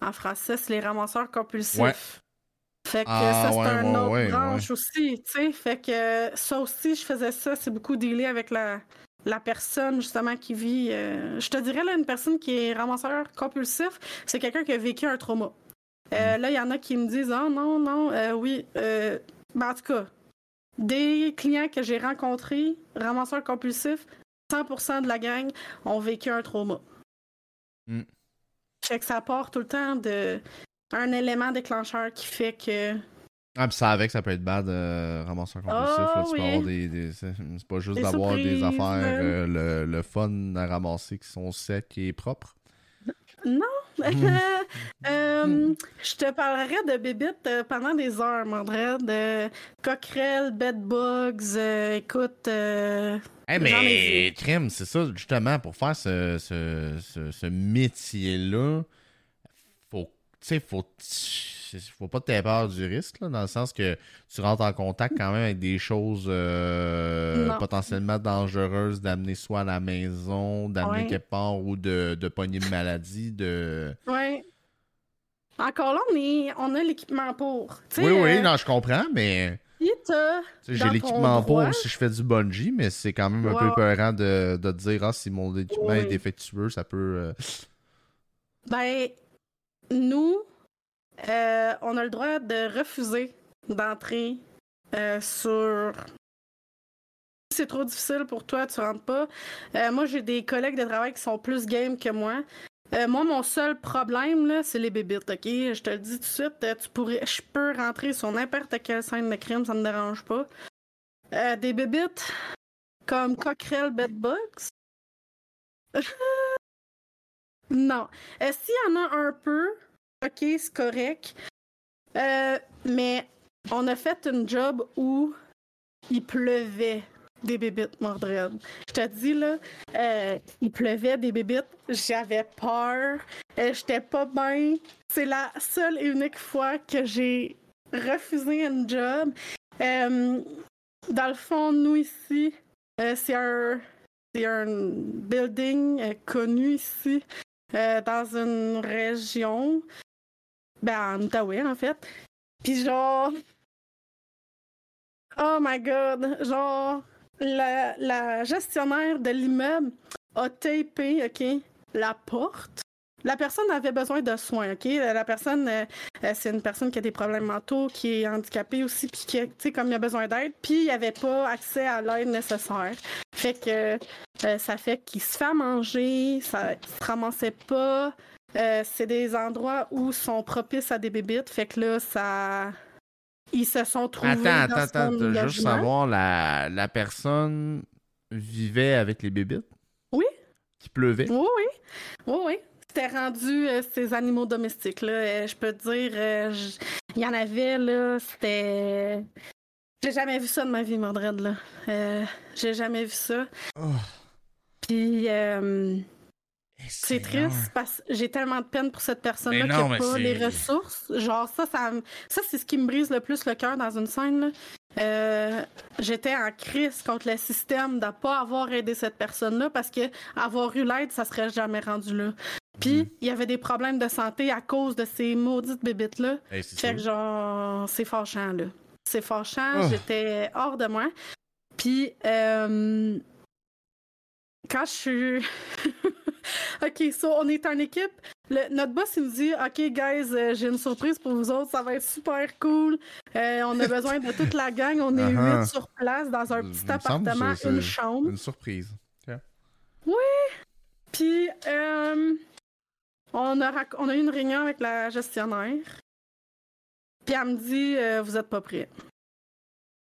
En français, c'est les ramasseurs compulsifs. Fait que ah, ça, c'est un autre branche aussi, tu sais. Fait que ça aussi, je faisais ça. C'est beaucoup dealé avec la, la personne, justement, qui vit... Euh, je te dirais, là, une personne qui est ramasseur compulsif, c'est quelqu'un qui a vécu un trauma. Euh, mm. Là, il y en a qui me disent « Ah, non, non, euh, oui. Ben, en tout cas, des clients que j'ai rencontrés, ramasseurs compulsifs, 100% de la gang ont vécu un trauma. Mm. Fait que ça part tout le temps de un élément déclencheur qui fait que. Ah, pis ça avec, ça peut être bad, euh, ramasseur compulsif. Oh, tu peux avoir des, des c'est pas juste d'avoir des affaires, euh, le, le, fun à ramasser qui sont secs et propres. Non. euh, je te parlerai de bébites euh, pendant des heures, Mordred. De coquerelles, bedbugs, euh, écoute. Hey, mais crème, c'est ça, justement, pour faire ce, ce, ce, ce métier-là sais, faut, faut pas te peur du risque, là, dans le sens que tu rentres en contact quand même avec des choses euh, potentiellement dangereuses d'amener soit à la maison, d'amener quelque part ou de, de pogner une maladie. De... Oui. Encore là, on, a l'équipement pour. oui, oui, euh, non, je comprends, mais. J'ai l'équipement pour si je fais du bungee, mais c'est quand même un peu peurant de, de dire ah, si mon équipement est défectueux, ça peut. Euh, ben, nous, euh, on a le droit de refuser d'entrer euh, sur. Si c'est trop difficile pour toi, tu rentres pas. Euh, moi, j'ai des collègues de travail qui sont plus game que moi. moi, mon seul problème, là, c'est les bébites, OK? Je te le dis tout de suite, tu pourrais, je peux rentrer sur n'importe quelle scène de crime, ça me dérange pas. des bébites comme Cockerel Bedbugs. Non. Euh, s'il y en a un peu, ok, c'est correct. Euh, mais on a fait une job où il pleuvait des bébites Mordred. Je te dis là, euh, il pleuvait des bébites, j'avais peur, j'étais pas bien. C'est la seule et unique fois que j'ai refusé un job. dans le fond, nous ici, c'est un, un building connu ici, dans une région, ben, en Outaouais, en fait. Puis genre, oh my god, genre, la, la gestionnaire de l'immeuble a tapé, OK, la porte. La personne avait besoin de soins, OK? La personne, euh, euh, c'est une personne qui a des problèmes mentaux, qui est handicapée aussi, puis qui, tu sais, comme il a besoin d'aide, puis il n'y avait pas accès à l'aide nécessaire. Fait que euh, ça fait qu'il se fait manger, ça se ramassait pas. c'est des endroits où sont propices à des bébites, fait que là, ça... Ils se sont trouvés Attends, dans attends, attends, juste savoir, la, la personne vivait avec les bébites? Oui. Qui pleuvait? Oui, oui. Oui, oui. C'était rendu euh, ces animaux domestiques. Là. Euh, je peux te dire, euh, il y en avait, là, c'était. J'ai jamais vu ça de ma vie, Mordred, là. J'ai jamais vu ça. Oh. Puis. C'est triste parce que j'ai tellement de peine pour cette personne-là qui n'a pas les ressources. Genre, ça, ça, ça c'est ce qui me brise le plus le cœur dans une scène. J'étais en crise contre le système de ne pas avoir aidé cette personne-là parce que avoir eu l'aide, ça serait jamais rendu là. Puis, mhm. il y avait des problèmes de santé à cause de ces maudites bébites-là. fait que, genre, c'est fâchant, là. C'est fâchant, oh. j'étais hors de moi. Puis, euh, quand je suis. ok, so, on est en équipe. notre boss, il nous dit Ok, guys, euh, j'ai une surprise pour vous autres, ça va être super cool. Euh, on a besoin de toute la gang. On est uh-huh. huit sur place dans un petit appartement, une chambre. Une surprise. Oui. Puis, euh, on a, on a eu une réunion avec la gestionnaire. Puis elle me dit euh, Vous êtes pas prêt.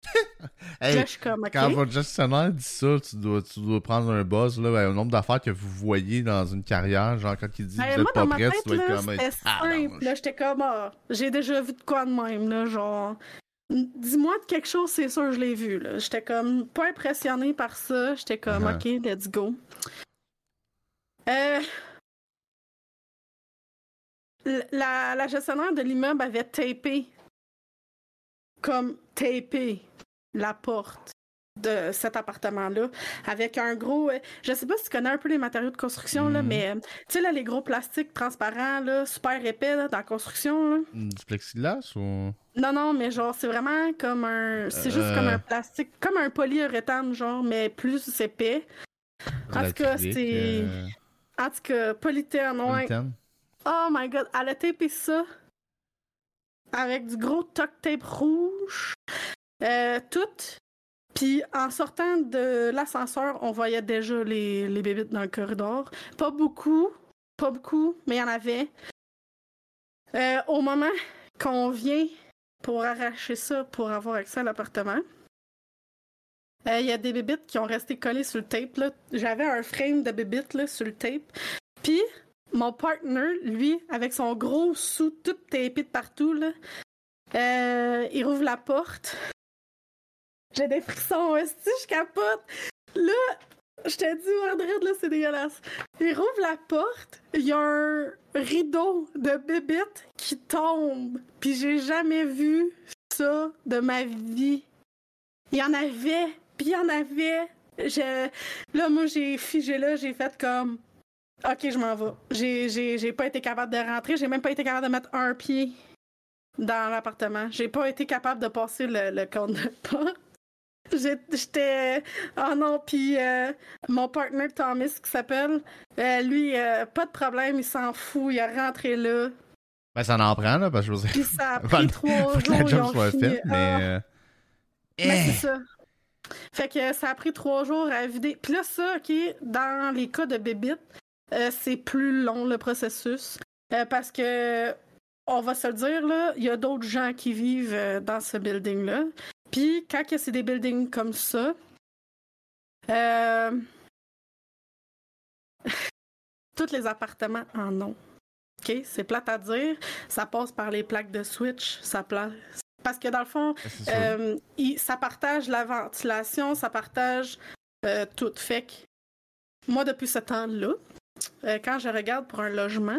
hey, Quand votre gestionnaire dit ça, tu dois, tu dois prendre un buzz là, ben, au nombre d'affaires que vous voyez dans une carrière. Genre, quand il dit ben, Vous êtes pas prêt, tu dois être comme. C'était simple. Là, j'étais comme ah, J'ai déjà vu de quoi de même. Là, genre. Dis-moi de quelque chose, c'est sûr, je l'ai vu. J'étais comme pas impressionné par ça. J'étais comme, uh-huh. OK, let's go. Euh, la, gestionnaire de l'immeuble avait tapé, comme tapé, la porte de cet appartement-là avec un gros. Euh, je sais pas si tu connais un peu les matériaux de construction, là, mhm. mais euh, tu sais, là, les gros plastiques transparents, là, super épais dans la construction. Là. Du plexiglas ou? Non, non, mais genre, c'est vraiment comme un. C'est juste comme un euh. plastique, comme un polyuréthane, genre, mais plus épais. En tout cas, c'est. En tout cas, polythène, ouais. Oh my god, elle a tapé ça avec du gros tuck tape rouge. Euh, tout. Puis en sortant de l'ascenseur, on voyait déjà les, les bébites dans le corridor. Pas beaucoup, pas beaucoup, mais il y en avait. Euh, au moment qu'on vient pour arracher ça pour avoir accès à l'appartement, euh, il y a des bébites qui ont resté collées sur le tape. J'avais un frame de bébites sur le tape. Puis mon partner, lui, avec son gros sou tout tapé de partout, euh, il rouvre la porte. J'ai des frissons, aussi, je capote. Là, je te dis, Madrid, là, c'est dégueulasse. Il rouvre la porte, il y a un rideau de bébite qui tombe. Puis j'ai jamais vu ça de ma vie. Il y en avait, puis il y en avait. Là, moi, j'ai figé là, j'ai fait comme OK, je m'en vais. J'ai, j'ai, pas été capable de rentrer. J'ai même pas été capable de mettre un pied dans l'appartement. J'ai pas été capable de passer le, le compte de pas. J'étais. Oh non, puis euh, mon partner Thomas qui s'appelle, euh, lui, euh, pas de problème, il s'en fout, il est rentré là. Ben, ça en prend, là, parce que je Puis ça a pris trois jours. ils ont fait, mais. Ah. mais c'est eh. ça. Fait que ça a pris trois jours à vider. Puis là, ça, OK, dans les cas de bébite, euh, c'est plus long le processus euh, parce que on va se le dire là, il y a d'autres gens qui vivent euh, dans ce building là. Puis quand c'est des buildings comme ça, tous les appartements en ont. OK, c'est plate à dire, ça passe par les plaques de switch, ça parce que dans le fond, ça partage la ventilation, ça partage tout. Fait que moi, depuis ce temps-là, quand je regarde pour un logement,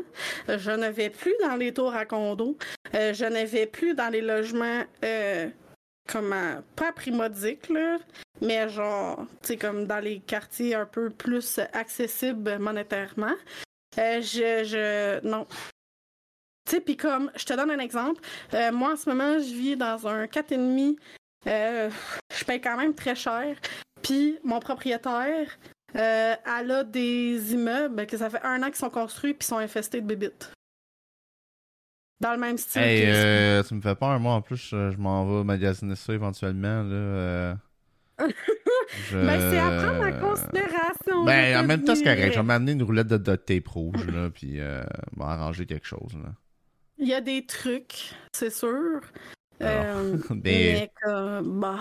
euh, je ne vais plus dans les tours à condo. Euh, je ne vais plus dans les logements comme à, pas Primodique, là, mais genre, tu comme dans les quartiers un peu plus accessibles monétairement. Euh, je, je, non. Tu sais, puis comme, je te donne un exemple. Euh, moi, en ce moment, je vis dans un 4,5. Euh, je paye quand même très cher. Puis mon propriétaire, euh, elle a des immeubles que ça fait un an qu'ils sont construits puis sont infestés de bébites. Dans le même style. Hey, euh, tu me fais peur, moi en plus, je, je m'en vais magasiner ça éventuellement. Là, euh, je- Ben, c'est à prendre en considération. Ben, en même temps, c'est correct. Je vais m'amener une roulette de duct tape rouge, là, puis euh, m'arranger quelque chose. Là. Il y a des trucs, c'est sûr. Euh, Mais- bah,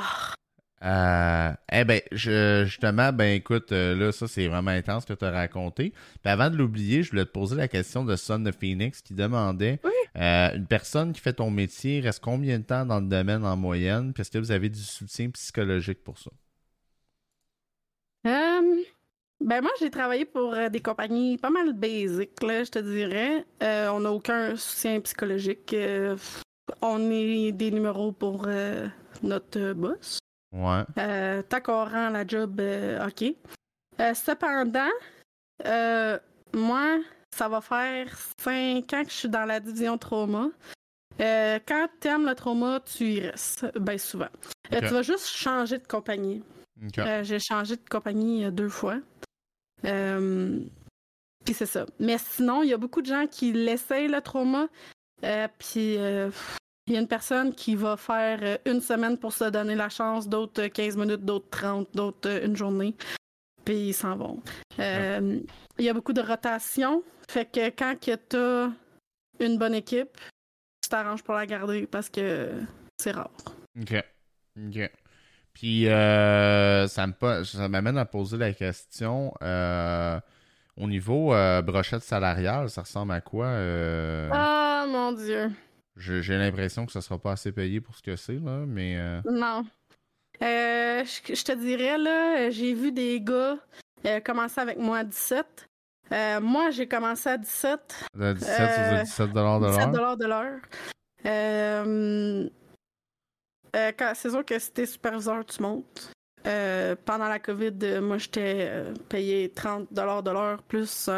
Euh, eh je, justement, ben écoute, euh, là, ça c'est vraiment intense ce que tu as raconté. Puis avant de l'oublier, je voulais te poser la question de Son de Phoenix qui demandait Oui. euh, une personne qui fait ton métier reste combien de temps dans le domaine en moyenne? Puis est-ce que vous avez du soutien psychologique pour ça? Ben moi, j'ai travaillé pour des compagnies pas mal basiques, là, je te dirais. On n'a aucun soutien psychologique. On est des numéros pour notre boss. Ouais. Euh, tant qu'on rend la job, euh, OK. Euh, cependant, euh, moi, ça va faire cinq ans que je suis dans la division trauma. Quand tu aimes le trauma, tu y restes, bien souvent. Tu vas juste changer de compagnie. J'ai changé de compagnie deux fois. Puis c'est ça. Mais sinon, il y a beaucoup de gens qui l'essayent le trauma. Puis il y a une personne qui va faire euh, une semaine pour se donner la chance, d'autres euh, 15 minutes, d'autres 30, d'autres euh, une journée. Puis ils s'en vont. Euh, Il y a beaucoup de rotation. Fait que quand tu as une bonne équipe, tu t'arranges pour la garder parce que c'est rare. OK. OK. Puis, euh, ça me pa- ça m'amène à poser la question euh, au niveau euh, brochette salariale, ça ressemble à quoi euh, Ah mon Dieu. J'ai l'impression que ça sera pas assez payé pour ce que c'est, là, mais. euh, Non. Euh, je, je te dirais, là, j'ai vu des gars euh, commencer avec moi à 17. Euh, moi, j'ai commencé à 17. de 17 Euh, sur 17 de l'heure. 17 de l'heure. Quand- c'est sûr que si t'es superviseur, tu montes. Pendant la COVID, moi, j'étais payé 30 de l'heure plus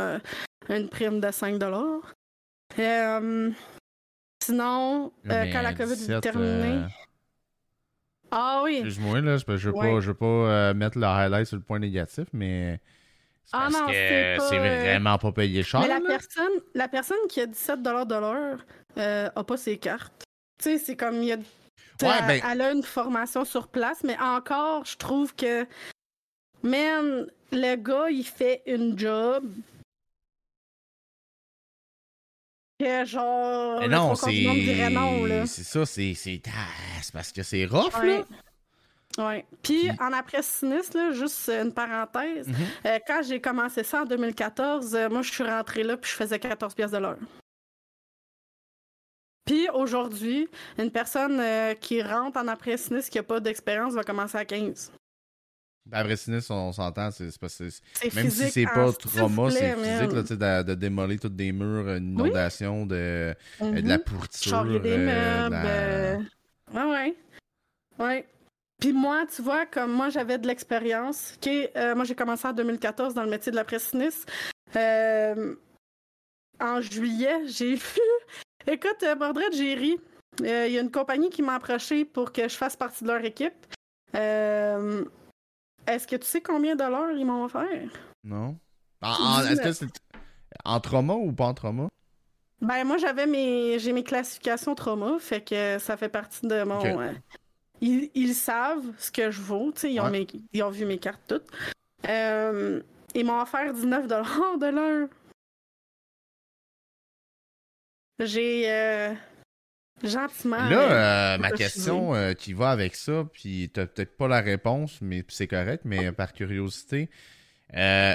une prime de 5 euh, Sinon, euh, quand la COVID 17, est terminée... euh, Ah oui! Excuse-moi, là, je je veux Ouais. pas, je veux pas euh, mettre le highlight sur le point négatif, mais. c'est Ah parce non, que c'est vraiment pas payé cher. Mais la là. personne, la personne qui a 17 de l'heure euh, a pas ses cartes. Tu sais, c'est comme il y a. Ouais, elle, ben- elle a une formation sur place, mais encore, je trouve que. Man, le gars, il fait une job. Que genre. Mais non, c'est. C'est ça, c'est. C'est parce que c'est rough, Ouais. là. Puis, Puis- en après sinistre, là, juste une parenthèse, Mhm. euh, quand j'ai commencé ça en 2014, euh, moi, je suis rentrée là puis je faisais 14 pièces de l'heure. Puis aujourd'hui, une personne euh, qui rentre en après sinistre qui n'a pas d'expérience va commencer à 15. Ben, après sinistre, on s'entend, c'est parce que Même si c'est pas trauma, c'est physique, là, de, de démolir toutes des murs, une Oui. inondation, de, euh, de la pourriture. Charger des euh, meubles. la- euh, Ouais, ouais. Puis moi, tu vois, comme moi, j'avais de l'expérience. Euh, moi, j'ai commencé en 2014 dans le métier de la presse Euh, en juillet, j'ai vu... Écoute, Mordred, j'ai ri. Il y a une compagnie qui m'a approché pour que je fasse partie de leur équipe. Euh, Est-ce que tu sais combien de l'heure ils m'ont offert? Non? En- Est-ce que 19. c'est en trauma ou pas en trauma? Ben moi j'avais mes j'ai mes classifications trauma, fait que ça fait partie de mon. Euh, ils, ils savent ce que je vaux, tu sais, ils, ont Ouais. mes- ils ont vu mes cartes toutes. Euh, ils m'ont offert 19 de l'heure. J'ai euh, gentiment. euh, Là, euh, ma question euh, qui va avec ça, puis t'as peut-être pas la réponse, mais c'est correct, mais par curiosité, euh,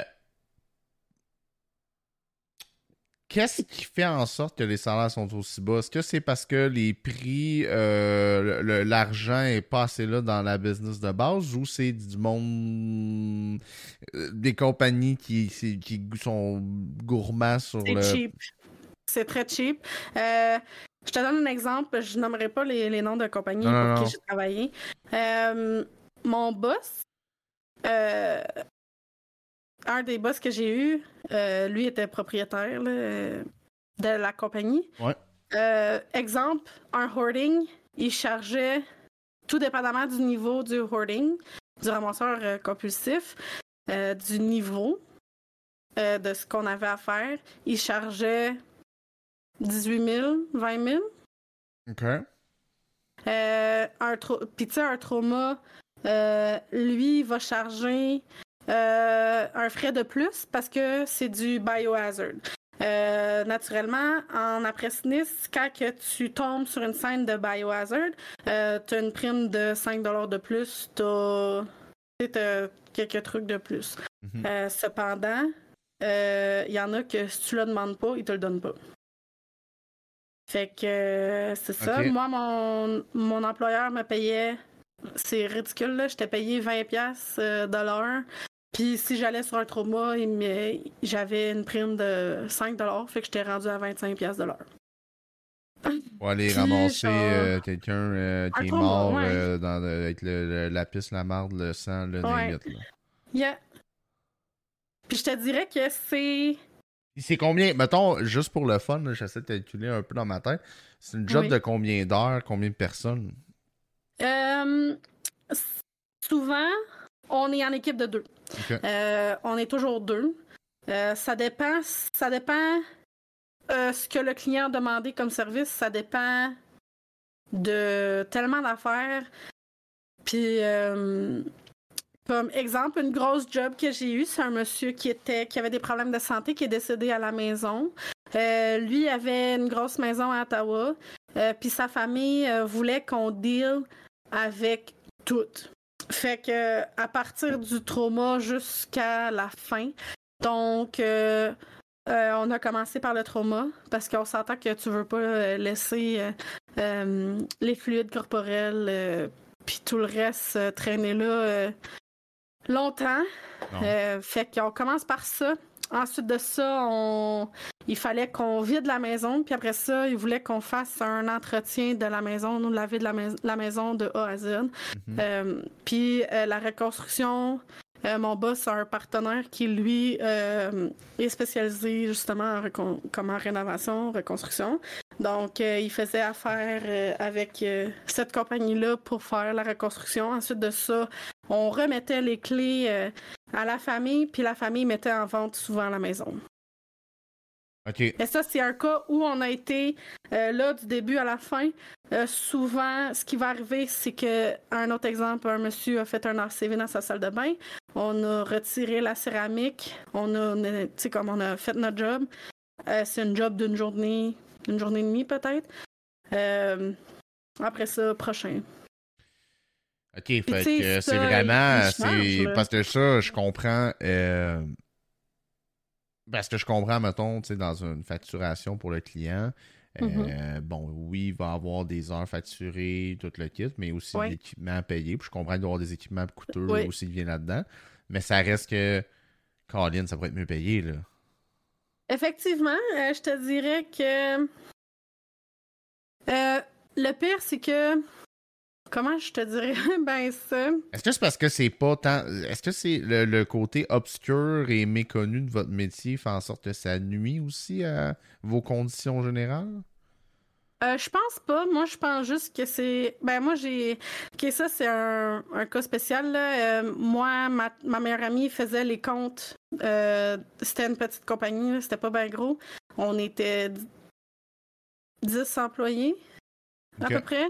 qu'est-ce qui fait en sorte que les salaires sont aussi bas? Est-ce que c'est parce que les prix, euh, l'argent est pas assez là dans la business de base, ou c'est du monde, euh, des compagnies qui, sont gourmands sur C'est le... cheap. C'est très cheap. Euh, je te donne un exemple, je nommerai pas les, noms de compagnies pour qui j'ai travaillé. Euh, mon boss, euh, un des boss que j'ai eu, euh, lui était propriétaire de la compagnie. exemple, un hoarding, il chargeait, tout dépendamment du niveau du hoarding, du ramasseur compulsif, du niveau de ce qu'on avait à faire, il chargeait 18 000, 20 000. OK. Euh, un Puis, tu sais, un trauma, euh, lui, va charger euh, un frais de plus parce que c'est du biohazard. Euh, naturellement, en après-sinistre, quand que tu tombes sur une scène de biohazard, euh, tu as une prime de 5 de plus, tu as, quelques trucs de plus. Mhm. cependant, il y en a que si tu le demandes pas, ils te le donnent pas. Fait que euh, c'est ça. Moi, mon, mon employeur me payait. C'est ridicule, là. J'étais payé 20$ euh, de l'heure. Puis si j'allais sur un trauma, j'avais une prime de 5$. Fait que j'étais rendu à 25$ de l'heure. Pour aller ramasser euh, quelqu'un qui est mort dans avec le, la piste, la marde, le sang, le ouais. là. Yeah. Puis je te dirais que c'est c'est combien, mettons, juste pour le fun, j'essaie de calculer un peu dans ma tête. C'est une job de combien d'heures, combien de personnes? Euh, souvent, on est en équipe de deux. Euh, on est toujours deux. Euh, ça dépend, ça dépend ce que le client a demandé comme service. Ça dépend de tellement d'affaires. Puis comme exemple, une grosse job que j'ai eue, c'est un monsieur qui était qui avait des problèmes de santé, qui est décédé à la maison. Euh, lui avait une grosse maison à Ottawa, euh, puis sa famille euh, voulait qu'on deal avec tout. Fait que à partir du trauma jusqu'à la fin. Donc on a commencé par le trauma parce qu'on s'entend que tu veux pas laisser les fluides corporels puis tout le reste traîner là Longtemps. Euh, fait qu'on commence par ça. Ensuite de ça, on... il fallait qu'on vide la maison. Puis après ça, il voulait qu'on fasse un entretien de la maison, nous laver de la, la maison de A à Z. Mhm. Euh, puis euh, la reconstruction, mon boss a un partenaire qui, lui, est spécialisé justement en, comme en rénovation, reconstruction. Donc, il faisait affaire avec cette compagnie-là pour faire la reconstruction. Ensuite de ça, on remettait les clés euh, à la famille, puis la famille mettait en vente souvent la maison. OK. Et ça, c'est un cas où on a été euh, là du début à la fin. Euh, souvent, ce qui va arriver, c'est que, un autre exemple, un monsieur a fait un RCV dans sa salle de bain. On a retiré la céramique. On a, tu sais, comme on a fait notre job. c'est une job d'une journée, d'une journée et demie peut-être. après ça, prochain. OK, fait que c'est vraiment. parce que ça, je comprends. Euh, parce que je comprends, mettons, dans une facturation pour le client. Euh, mm-hmm. Bon, oui, il va avoir des heures facturées, tout le kit, mais aussi des l'équipement payé. Puis je comprends qu'il doit y avoir des équipements coûteux aussi qui viennent là-dedans. Mais ça reste que. Caroline, ça pourrait être mieux payé, là. Effectivement, euh, je te dirais que. le pire, c'est que Comment je te dirais ben ça? Est-ce que c'est parce que c'est pas tant. Est-ce que c'est le, côté obscur et méconnu de votre métier fait en sorte que ça nuit aussi à vos conditions générales? Euh, je pense pas. Moi, je pense juste que c'est. Ben, moi, j'ai. Ok, ça, c'est un, cas spécial. Là. Euh, moi, ma, meilleure amie faisait les comptes. Euh, c'était une petite compagnie, c'était pas bien gros. On était 10 employés à peu près.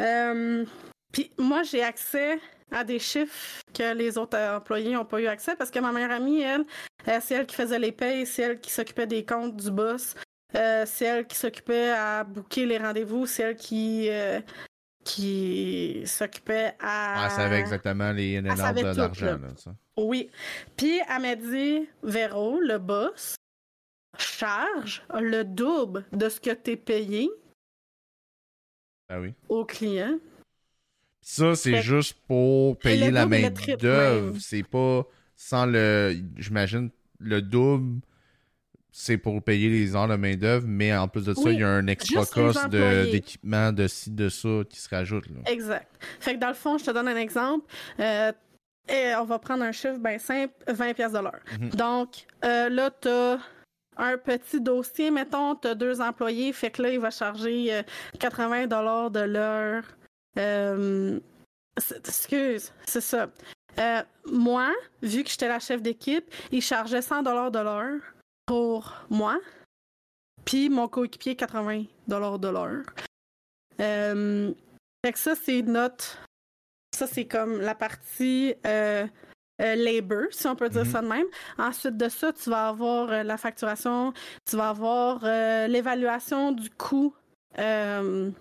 Euh, puis moi, j'ai accès à des chiffres que les autres employés n'ont pas eu accès parce que ma meilleure amie, elle, euh, c'est elle qui faisait les payes, c'est elle qui s'occupait des comptes du boss, euh, c'est elle qui s'occupait à booker les rendez-vous, c'est elle qui qui s'occupait à. elle savait exactement les de l'argent. Oui. Puis elle m'a dit Véro, le boss, charge le double de ce que tu es payé ah oui. au client. Ça, c'est juste pour payer la main d'œuvre. C'est pas sans le. J'imagine le double. c'est pour payer les heures de main-d'œuvre, mais en plus de ça, il y a un extra cost d'équipement, de, ci, de ça qui se rajoute. Exact. Fait que dans le fond, je te donne un exemple. Euh, et on va prendre un chiffre bien simple, 20 pièces de l'heure. Mhm. Donc, euh, là, tu as un petit dossier, mettons, tu as deux employés, fait que là, il va charger 80 euh, dollars de l'heure. excuse, c'est ça. moi, vu que j'étais la chef d'équipe, il chargeait 100 dollars de l'heure pour moi, puis mon coéquipier 80 de l'heure. Euh, fait que ça, c'est notre. Ça, c'est comme la partie euh, euh, labor, si on peut dire mhm. ça de même. Ensuite de ça, tu vas avoir la facturation, tu vas avoir l'évaluation du coût de,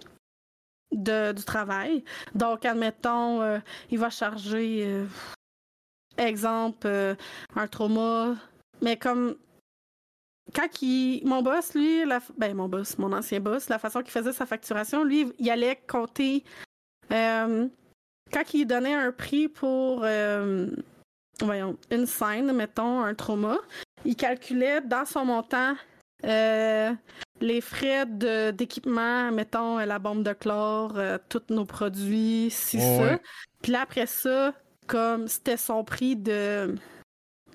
du travail. Donc, admettons, il va charger, exemple, un trauma, mais comme quand mon boss, lui, ben mon boss, mon ancien boss, la façon qu'il faisait sa facturation, lui, il allait compter euh, quand il donnait un prix pour euh, voyons, une scène, mettons, un trauma, il calculait dans son montant euh, les frais d'équipement, mettons la bombe de chlore, tous nos produits, si ça. Puis là, après ça, comme c'était son prix de,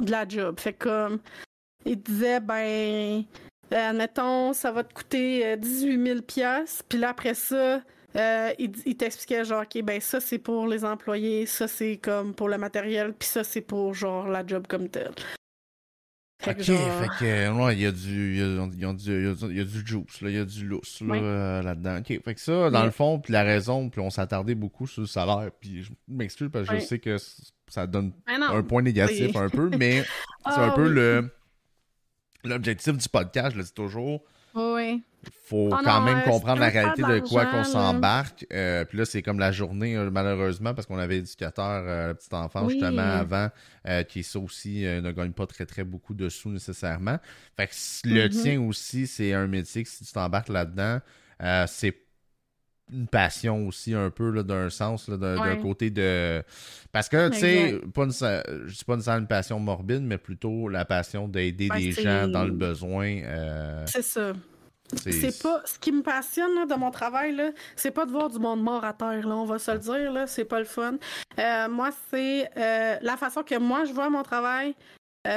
de la job. Fait comme il disait, ben, euh, admettons, ça va te coûter 18 euh, 000 Puis là, après ça, euh, il, t'expliquait genre, OK, ben ça, c'est pour les employés, ça, c'est comme pour le matériel, puis ça, c'est pour, genre, la job comme telle. ok, fait que, il y a du, il y a, du, juice, là, il y a du lousse, là, dedans Ok, fait que ça, dans le fond, puis la raison, puis on s'attardait beaucoup sur le salaire, puis je m'excuse parce que je sais que ça donne ben un point négatif un peu, mais c'est un ah peu le L'objectif du podcast, je le dis toujours. Oui. Il faut oh quand même comprendre la réalité de quoi qu'on s'embarque. Euh, puis là, c'est comme la journée, euh, malheureusement, parce qu'on avait éducateur, euh, le petit enfant, justement, avant, qui ça aussi ne gagne pas très, très beaucoup de sous nécessairement. Fait que le mm-hmm. tien aussi, c'est un métier que si tu t'embarques là-dedans, c'est une passion aussi un peu d'un sens d'un côté de parce que tu sais pas une, je dis pas une passion morbide mais plutôt la passion d'aider des gens dans le besoin euh, c'est ça c'est pas ce qui me passionne de mon travail là c'est pas de voir du monde mort à terre là on va se le dire là c'est pas le fun euh, moi c'est euh, la façon que moi je vois mon travail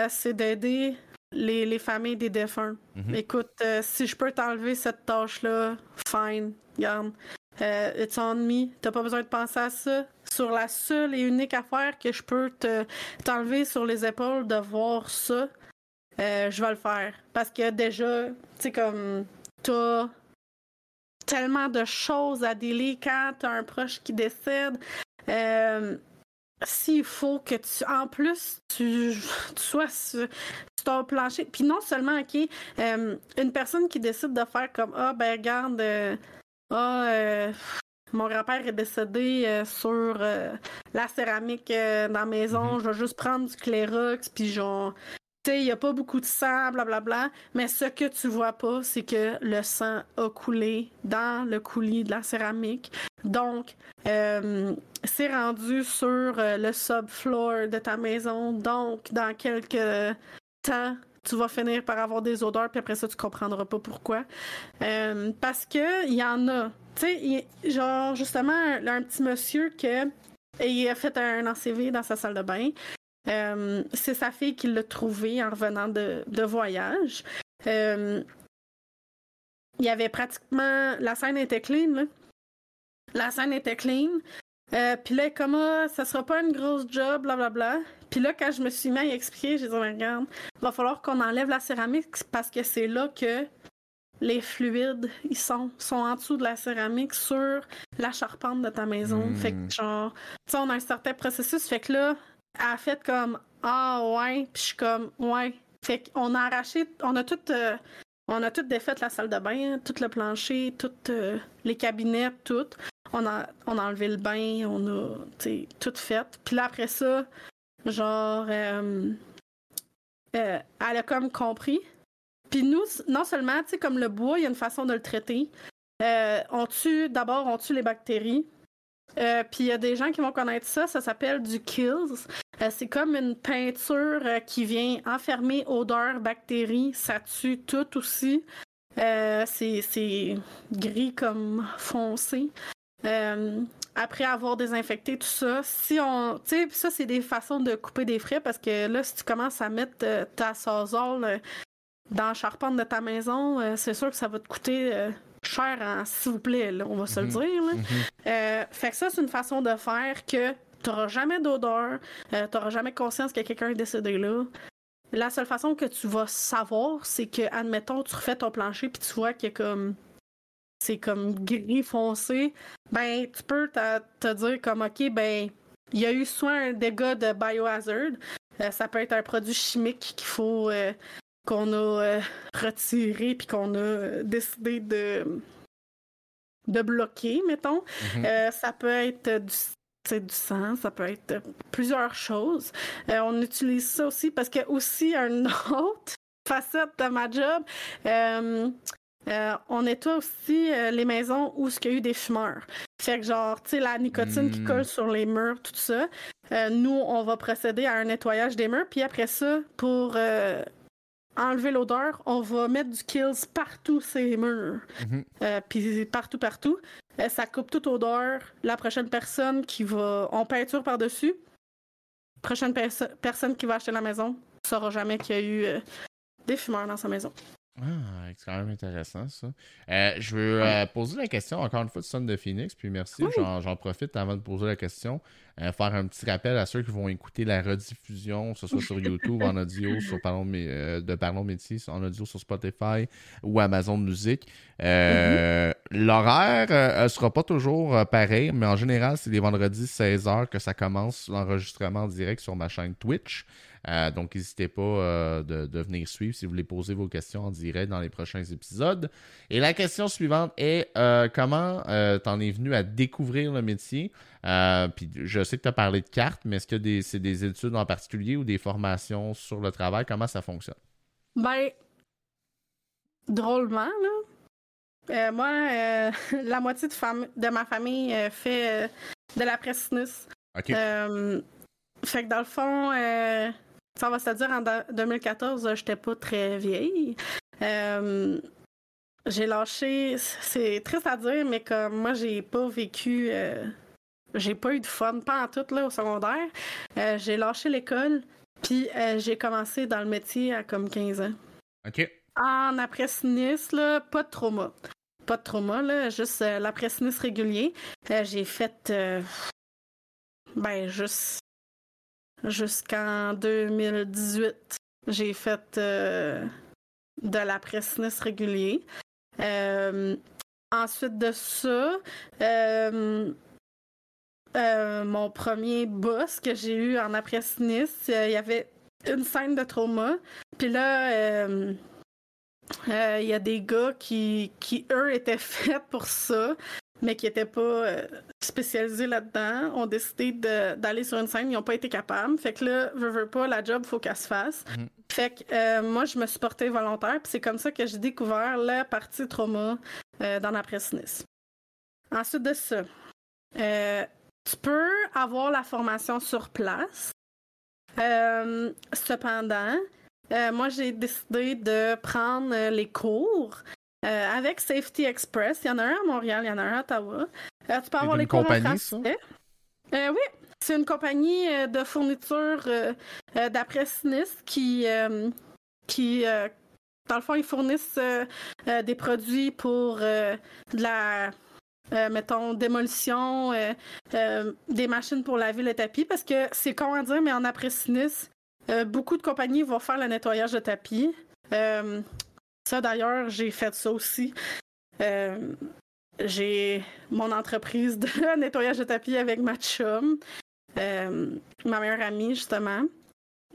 c'est d'aider les, les, familles des défunts. Mm-hmm. Écoute, si je peux t'enlever cette tâche-là, fine, garde. Euh, it's on me. T'as pas besoin de penser à ça. Sur la seule et unique affaire que je peux te t'enlever sur les épaules de voir ça, euh, je vais le faire. Parce que déjà, tu sais, comme t'as tellement de choses à délire quand t'as un proche qui décède. Euh, s'il faut que tu, en plus, tu, sois sur, ton plancher. Puis non seulement, OK, une personne qui décide de faire comme, ah, ben regarde, ah, euh, mon grand-père est décédé euh, sur euh, la céramique dans la maison. Mhm. Je vais juste prendre du Clérox, puis genre, tu il n'y a pas beaucoup de sang, blablabla. Mais ce que tu vois pas, c'est que le sang a coulé dans le coulis de la céramique. Donc, c'est rendu sur le subfloor de ta maison. Donc, dans quelques temps, tu vas finir par avoir des odeurs, puis après ça, tu comprendras pas pourquoi. Euh, parce que il y en a. Tu sais, genre, justement, un, petit monsieur que il a fait un ACV dans sa salle de bain. Euh, c'est sa fille qui l'a trouvé en revenant de, voyage. Euh, il y avait pratiquement. La scène était clean, là. La scène était clean. Euh, puis là, comme ah, ça sera pas une grosse job, blablabla. Puis là, quand je me suis mis à y expliquer, j'ai dit, regarde, va falloir qu'on enlève la céramique parce que c'est là que les fluides, ils sont, sont en dessous de la céramique sur la charpente de ta maison. Hmm. Fait que genre, tu sais, on a un certain processus. Fait que là, a fait comme, ah ouais, puis je suis comme, ouais. Fait qu'on a arraché, on a tout, euh, on a tout défait la salle de bain, tout le plancher, toutes euh, les cabinets, tout on a, on a enlevé le bain, on a tout fait. Puis là, après ça, genre, euh, euh, elle a comme compris. Puis nous, non seulement, tu sais, comme le bois, il y a une façon de le traiter. On tue, d'abord, on tue les bactéries. Puis il y a des gens qui vont connaître ça, ça s'appelle du Kills. c'est comme une peinture qui vient enfermer odeur, bactéries, ça tue tout aussi. c'est gris comme foncé. après avoir désinfecté tout ça, si on. Tu sais, ça, c'est des façons de couper des frais parce que là, si tu commences à mettre ta sazole dans la charpente de ta maison, c'est sûr que ça va te coûter cher en s'il vous plaît, on va se le mhm. dire. Mhm. Euh, fait que ça, c'est une façon de faire que tu n'auras jamais d'odeur, euh, tu n'auras jamais conscience que quelqu'un est décédé là. La seule façon que tu vas savoir, c'est que, admettons, tu refais ton plancher puis tu vois que comme c'est comme gris foncé, ben tu peux te, dire comme ok, ben il y a eu soit un dégât de biohazard, euh, ça peut être un produit chimique qu'il faut qu'on a euh, retiré puis qu'on a euh, décidé de de bloquer, mettons. Mhm. Euh, ça peut être du, du sang, ça peut être plusieurs choses. on utilise ça aussi parce que aussi une autre facette de ma job. on nettoie aussi les maisons où il y a eu des fumeurs. Fait que genre, tu sais, la nicotine qui hmm. colle sur les murs, tout ça. nous, on va procéder à un nettoyage des murs. Puis après ça, pour enlever l'odeur, on va mettre du kills partout ces murs. Mhm. Euh, puis partout, partout. Euh, ça coupe toute odeur. La prochaine personne qui va. On peinture par-dessus. Prochaine personne qui va acheter la maison ne saura jamais qu'il y a eu euh, des fumeurs dans sa maison. Ah, c'est quand même intéressant ça. Euh, je veux euh, poser la question encore une fois de Son de Phoenix, puis merci. J'en profite avant de poser la question. Euh, faire un petit rappel à ceux qui vont écouter la rediffusion, que ce soit sur YouTube, en audio, sur Parlons, de Parlons Métier, en audio sur Spotify ou Amazon Music. Mm-hmm. L'horaire ne sera pas toujours pareil, mais en général, c'est les vendredis 16h que ça commence l'enregistrement en direct sur ma chaîne Twitch. Euh, donc, n'hésitez pas euh, de, venir suivre si vous voulez poser vos questions en direct dans les prochains épisodes. Et la question suivante est euh, comment t'en es venu à découvrir le métier? puis je sais que tu as parlé de cartes, mais est-ce que c'est des études en particulier ou des formations sur le travail? Comment ça fonctionne? Ben, drôlement, là. moi, la moitié de, de ma famille fait de la presse OK. fait que dans le fond, ça va se dire, en 2014, j'étais pas très vieille. Euh, j'ai lâché, c'est triste à dire, mais comme moi, j'ai pas vécu, euh, j'ai pas eu de fun, pas en tout là, au secondaire. Euh, j'ai lâché l'école, puis j'ai commencé dans le métier à comme 15 ans. OK. En après-sinistre, là, pas de trauma. Pas de trauma, là, juste l'après-sinistre régulier. j'ai fait, ben, juste jusqu'en 2018. J'ai fait euh, de la presse régulier. Euh, ensuite de ça, euh, mon premier boss que j'ai eu en après il y avait une scène de trauma. Puis là, il y a des gars qui, qui, eux, étaient faits pour ça mais qui n'étaient pas euh, spécialisés là-dedans, ont décidé d'aller sur une scène, ils n'ont pas été capables. Fait que là, je veux pas, la job, faut qu'elle se fasse. Mhm. Fait que euh, moi, je me suis portée volontaire, puis c'est comme ça que j'ai découvert la partie trauma euh, dans la presse Nice. Ensuite de ça, tu peux avoir la formation sur place. cependant, moi, j'ai décidé de prendre les cours euh, avec Safety Express. Il y en a un à Montréal, il y en a un à Ottawa. Euh, tu peux avoir les cours en français. Euh, oui, c'est une compagnie de fourniture d'après sinistre qui, qui dans le fond, ils fournissent des produits pour de la mettons, démolition, des machines pour laver le tapis, parce que c'est con à dire, mais en après-sinistre, beaucoup de compagnies vont faire le nettoyage de tapis. Ça, d'ailleurs, j'ai fait ça aussi. Euh, j'ai mon entreprise de nettoyage de tapis avec ma chum, euh, ma meilleure amie, justement.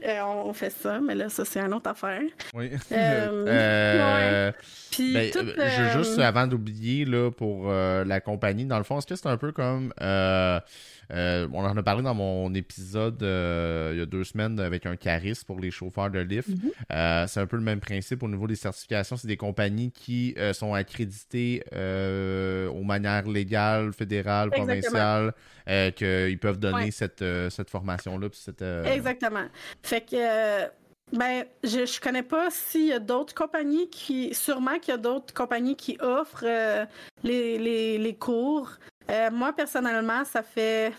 Euh, on fait ça, mais là, ça, c'est une autre affaire. Oui. Euh, Puis, ben, tout, je juste avant d'oublier là pour la compagnie, dans le fond, est-ce que c'est un peu comme euh, on en a parlé dans mon épisode euh, il y a deux semaines avec un charisme pour les chauffeurs de lift. Mhm. Euh, c'est un peu le même principe au niveau des certifications. C'est des compagnies qui sont accréditées aux manières légales, fédérales, provinciales, qu'ils peuvent donner Ouais. cette, cette formation-là. Exactement. Fait que, ben, je, je connais pas s'il y a d'autres compagnies qui. Sûrement qu'il y a d'autres compagnies qui offrent euh, les, les, les cours. Euh, moi, personnellement, ça fait.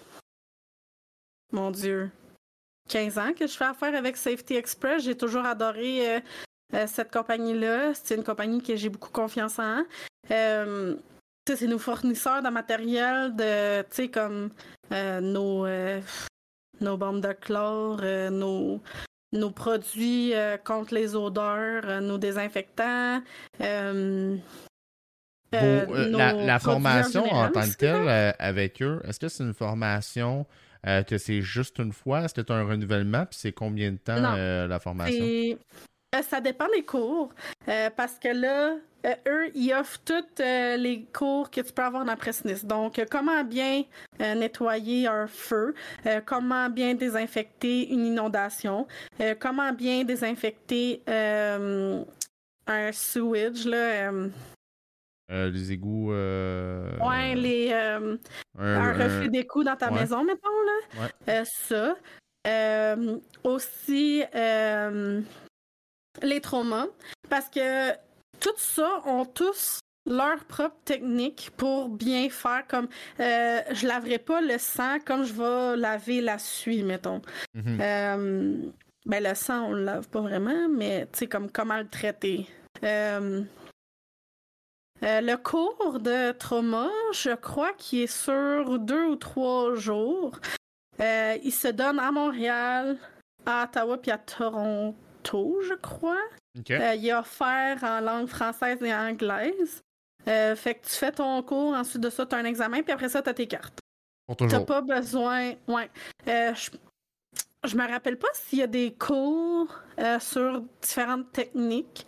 Mon Dieu. 15 ans que je fais affaire avec Safety Express. J'ai toujours adoré euh, euh, cette compagnie-là. C'est une compagnie que j'ai beaucoup confiance en. C'est nos fournisseurs de matériel, de, comme nos, nos bombes de chlore, nos, nos produits contre les odeurs, nos désinfectants. Euh, Vos- euh, la, formation en tant que telle euh, avec eux, est-ce que c'est une formation que c'est juste une fois? Est-ce que tu as un renouvellement? Puis c'est combien de temps la formation? Et, ça dépend des cours. parce que là, eux, ils offrent tous les cours que tu peux avoir dans Pressnis. Donc, comment bien nettoyer un feu, comment bien désinfecter une inondation, comment bien désinfecter un sewage, là. Euh, les égouts. euh, ouais, les. euh, un- un reflux d'écoute dans ta ouais. maison, mettons, là. Ouais. Euh, ça. Euh, aussi, les traumas. Parce que tout ça ont tous leur propre technique pour bien faire comme je laverai pas le sang comme je vais laver la suie mettons Mhm. Ben le sang on le lave pas vraiment mais tu sais comme comment le traiter Euh, le cours de trauma, je crois qu'il est sur deux ou trois jours. Euh, il se donne à Montréal, à Ottawa puis à Toronto, je crois. Euh, il est offert en langue française et anglaise. Fait que tu fais ton cours, ensuite de ça, tu as un examen, puis après ça, tu as tes cartes. T'as pas besoin. Ouais. Je... je me rappelle pas s'il y a des cours sur différentes techniques.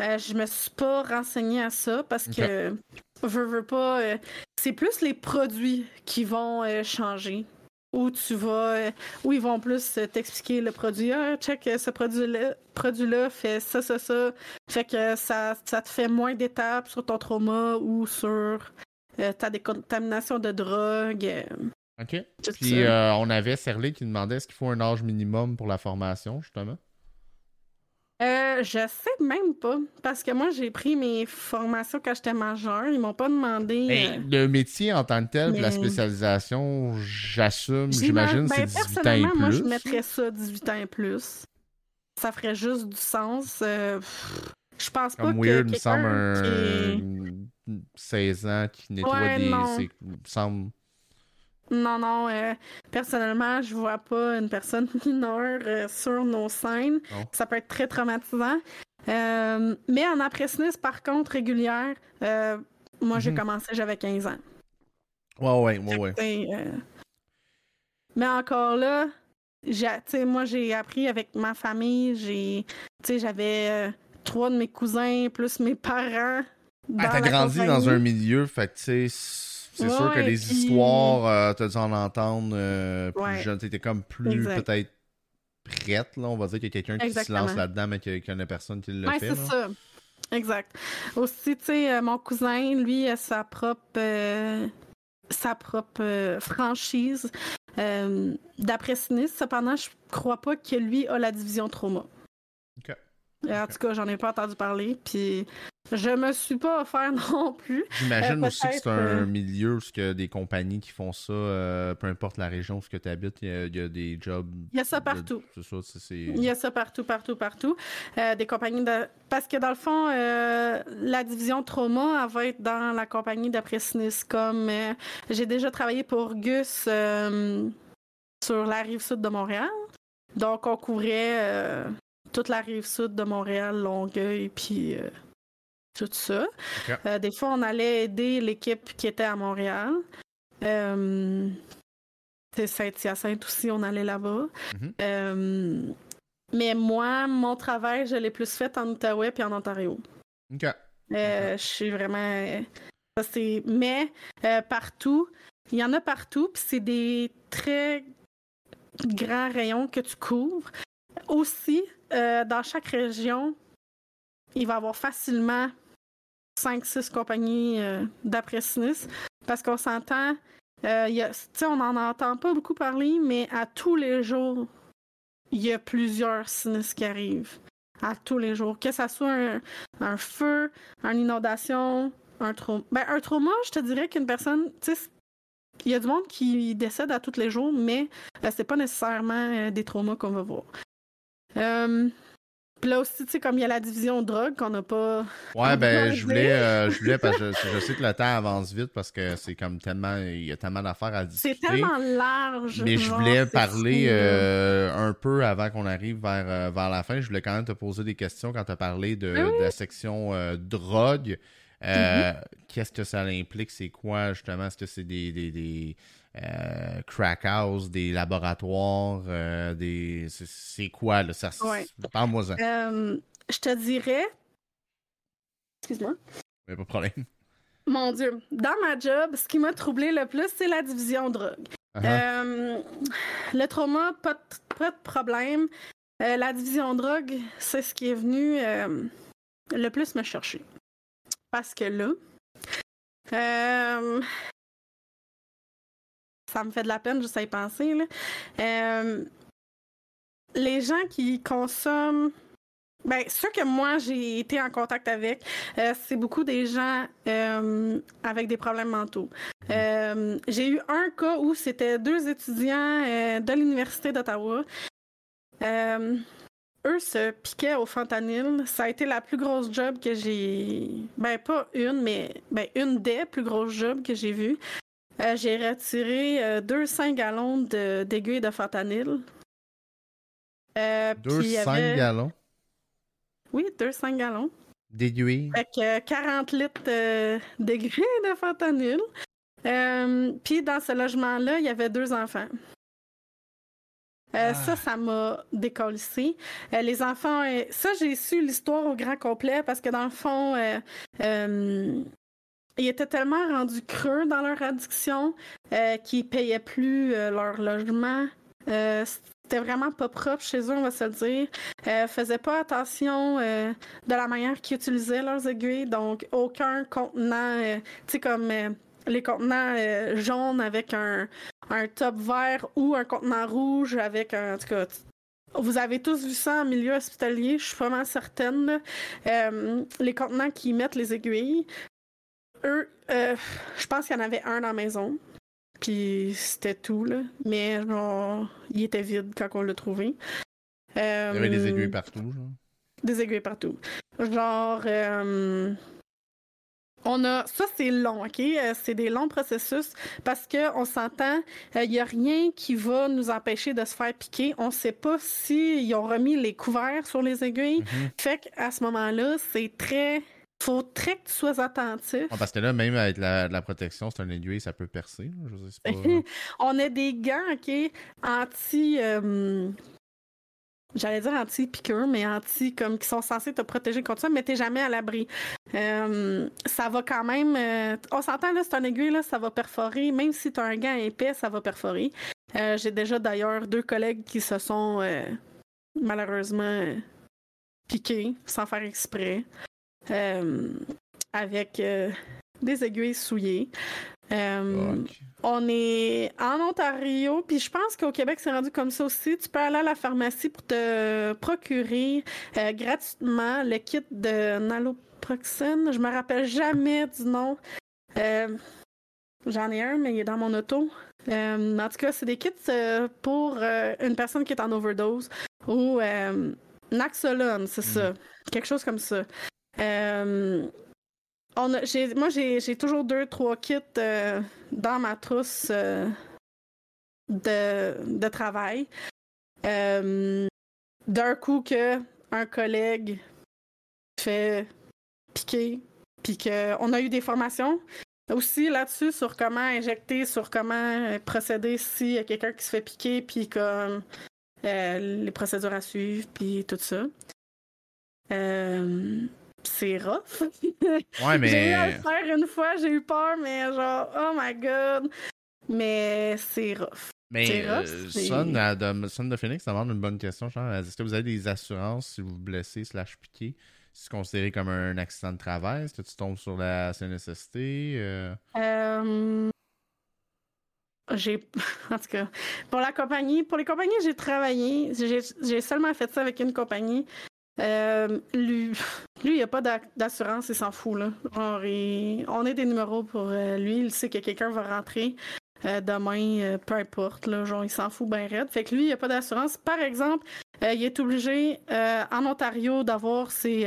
Euh, je me suis pas renseignée à ça parce que veux, veux pas. euh, c'est plus les produits qui vont euh, changer. Où tu vas. euh, où ils vont plus t'expliquer le produit. Ah, check, ce produit-là produit fait ça, ça, ça. Fait que ça, ça te fait moins d'étapes sur ton trauma ou sur ta décontamination de drogue. Ok. tout Puis on avait Serlé qui demandait est-ce qu'il faut un âge minimum pour la formation, justement? Euh, je sais même pas. Parce que moi, j'ai pris mes formations quand j'étais majeure. Ils m'ont pas demandé. Ben, euh, le métier en tant que tel, puis la mais- spécialisation, j'assume, j'ima- j'imagine, c'est ben, 18 ans et personnellement, moi, je mettrais ça 18 ans et plus. Ça ferait juste du sens. euh, je pense pas Comme que. weird, me semble qui- un 16 ans qui nettoie Ouais, des. il me semble. Non, non. euh, personnellement, je vois pas une personne mineure euh, sur nos scènes. Ça peut être très traumatisant. Euh, mais en après-snus, par contre, régulière, moi, j'ai Mhm. commencé, j'avais 15 ans. Ouais, ouais, ouais, Mais encore là, moi, j'ai appris avec ma famille. J'ai, j'avais trois de mes cousins plus mes parents. Ah, t'as grandi dans un milieu, fait que tu sais, c'est sûr que les puis- histoires, euh, t'as dû en entendre euh, plus Ouais. jeune. T'étais comme plus peut-être prête, là. On va dire qu'il y a quelqu'un qui se lance là-dedans, mais qu'il n'y a personne qui le Ouais, fait. c'est ça. Exact. Aussi, tu sais, euh, mon cousin, lui, a sa propre, euh, sa propre franchise d'après sinistre. Cependant, je crois pas que lui a la division trauma. Ok. En tout cas, j'en ai pas entendu parler. Puis, je me suis pas offert non plus. J'imagine Euh, aussi que c'est un euh, milieu où a des compagnies qui font ça, euh, peu importe la région où tu habites, il y, a- il y a des jobs. Il y a ça partout. Ça. Il y a ça partout, partout, partout. Euh, des compagnies de. Parce que dans le fond, la division trauma, elle va être dans la compagnie d'après euh, j'ai déjà travaillé pour Gus sur la rive sud de Montréal. Donc, on couvrait toute la rive sud de Montréal, Longueuil, puis tout ça. Euh, des fois, on allait aider l'équipe qui était à Montréal. Euh, c'est Saint-Hyacinthe aussi, on allait là-bas. Mhm. Euh, Mais moi, mon travail, je l'ai plus fait en Outaouais puis en Ontario. OK. Euh, je suis vraiment. Mais partout, il y en a partout, puis c'est des très grands rayons que tu couvres. Aussi, dans chaque région, il va y avoir facilement 5-6 compagnies d'après sinistre parce qu'on s'entend, euh, on n'en entend pas beaucoup parler, mais à tous les jours, il y a plusieurs sinistres qui arrivent. À tous les jours. Que ce soit un, feu, une inondation, un trauma. Ben, un trauma, je te dirais qu'une personne, il y a du monde qui décède à tous les jours, mais ce euh, c'est pas nécessairement euh, des traumas qu'on va voir. Puis là aussi, tu sais, comme il y a la division drogue qu'on n'a pas. Ouais, ben, je voulais, euh, je voulais, parce que je, sais que le temps avance vite parce que c'est comme tellement. Il y a tellement d'affaires à discuter. C'est tellement large. Mais je voulais parler euh, un peu avant qu'on arrive vers, euh, vers la fin. Je voulais quand même te poser des questions quand tu as parlé de, la section drogue. Mm-hmm. Qu'est-ce que ça implique? C'est quoi, justement? Est-ce que c'est des, des euh, crack house, des laboratoires, euh, des. C'est quoi, là? Ça, Parle-moi ça. Euh, je te dirais. Excuse-moi. pas de problème. Mon Dieu. Dans ma job, ce qui m'a troublé le plus, c'est la division drogue. Uh-huh. le trauma, pas de, problème. la division drogue, c'est ce qui est venu le plus me chercher. Parce que là, ça me fait de la peine juste à y penser. Euh, les gens qui consomment ben, ceux que moi j'ai été en contact avec, euh, c'est beaucoup des gens euh, avec des problèmes mentaux. j'ai eu un cas où c'était deux étudiants de l'Université d'Ottawa. eux se piquaient au fentanyl. Ça a été la plus grosse job que j'ai. Ben, pas une, mais ben, une des plus grosses jobs que j'ai vues. Euh, j'ai retiré 200 euh, gallons d'aiguilles de, fentanyl. Euh, 200 gallons? Oui, 200 gallons. D'aiguilles? Avec 40 litres euh, d'aiguilles de fentanyl. Puis dans ce logement-là, il y avait deux enfants. Ça, ah. ça m'a décollissé. les enfants, ça, j'ai su l'histoire au grand complet parce que dans le fond, ils étaient tellement rendus creux dans leur addiction euh, qu'ils payaient plus euh, leur logement. Euh, c'était vraiment pas propre chez eux, on va se le dire. Euh, faisaient pas attention de la manière qu'ils utilisaient leurs aiguilles, donc aucun contenant, tu sais comme les contenants jaunes avec un, un top vert ou un contenant rouge avec un, en tout cas, vous avez tous vu ça en milieu hospitalier, je suis vraiment certaine. les contenants qui mettent les aiguilles, eux, euh, je pense qu'il y en avait un dans la maison. Puis c'était tout, là. Mais genre, il était vide quand on l'a trouvé. il y avait des aiguilles partout, genre. Des aiguilles partout. Genre, euh, on a. Ça, c'est long, OK? Euh, c'est des longs processus parce qu'on s'entend, il n'y a rien qui va nous empêcher de se faire piquer. On ne sait pas s'ils ont remis les couverts sur les aiguilles. Mm-hmm. Fait qu'à ce moment-là, c'est très faut très que tu sois attentif. parce que là, même avec la, la protection, c'est un aiguille, ça peut percer. On a des gants, OK, anti. Euh, j'allais dire anti-piqueur, mais anti, comme qui sont censés te protéger contre ça, mais t'es jamais à l'abri. Euh, ça va quand même. Euh, on s'entend, là, c'est un aiguille, là, ça va perforer. Même si tu as un gant épais, ça va perforer. J'ai déjà d'ailleurs deux collègues qui se sont malheureusement piqués sans faire exprès. Euh, avec euh, des aiguilles souillées. Euh, on est en Ontario, puis je pense qu'au Québec, c'est rendu comme ça aussi. Tu peux aller à la pharmacie pour te procurer gratuitement le kit de naloproxène. Je me rappelle jamais du nom. J'en ai un, mais il est dans mon auto. en tout cas, c'est des kits pour une personne qui est en overdose ou Naxolone, c'est ça. Mm. Quelque chose comme ça. Euh, on moi, j'ai toujours deux, trois kits euh, dans ma trousse euh, de, de, travail. D'un coup que un collègue fait piquer, puis qu'on a eu des formations aussi là-dessus sur comment injecter, sur comment procéder s'il y a quelqu'un qui se fait piquer, puis comme les procédures à suivre, puis tout ça. C'est rough. Ouais, mais. j'ai eu à le faire une fois, j'ai eu peur, mais genre, oh my god. Mais c'est rough. Mais euh, Son, de, Son de Phoenix demande une bonne question. Est-ce que vous avez des assurances si vous vous blessez slash piquez? C'est considéré comme un accident de travail? Est-ce que tu tombes sur la CNSST? Euh... Euh... J'ai. En tout cas, pour la compagnie, pour les compagnies, j'ai travaillé. J'ai seulement fait ça avec une compagnie. Euh, lui, lui, il n'y a pas d'assurance, il s'en fout. Là. on est des numéros pour euh, lui. Il sait que quelqu'un va rentrer. Euh, demain, peu importe, là, genre, il s'en fout bien raide. Fait que lui, il a pas d'assurance. Par exemple, il est obligé en Ontario d'avoir ses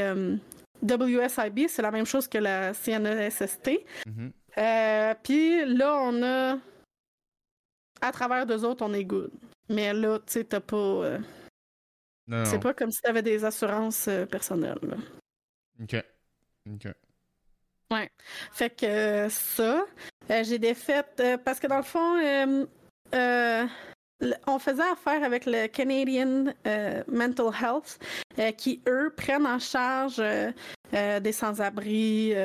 WSIB, c'est la même chose que la CNESST. Mm-hmm. Puis là, on a. À travers deux autres, on est good. Mais là, tu sais, t'as pas. C'est pas comme si t'avais des assurances personnelles. OK. OK. Ouais. Fait que ça, euh, j'ai des fêtes euh, parce que dans le fond, euh, on faisait affaire avec le Canadian Mental Health qui, eux, prennent en charge des sans-abri,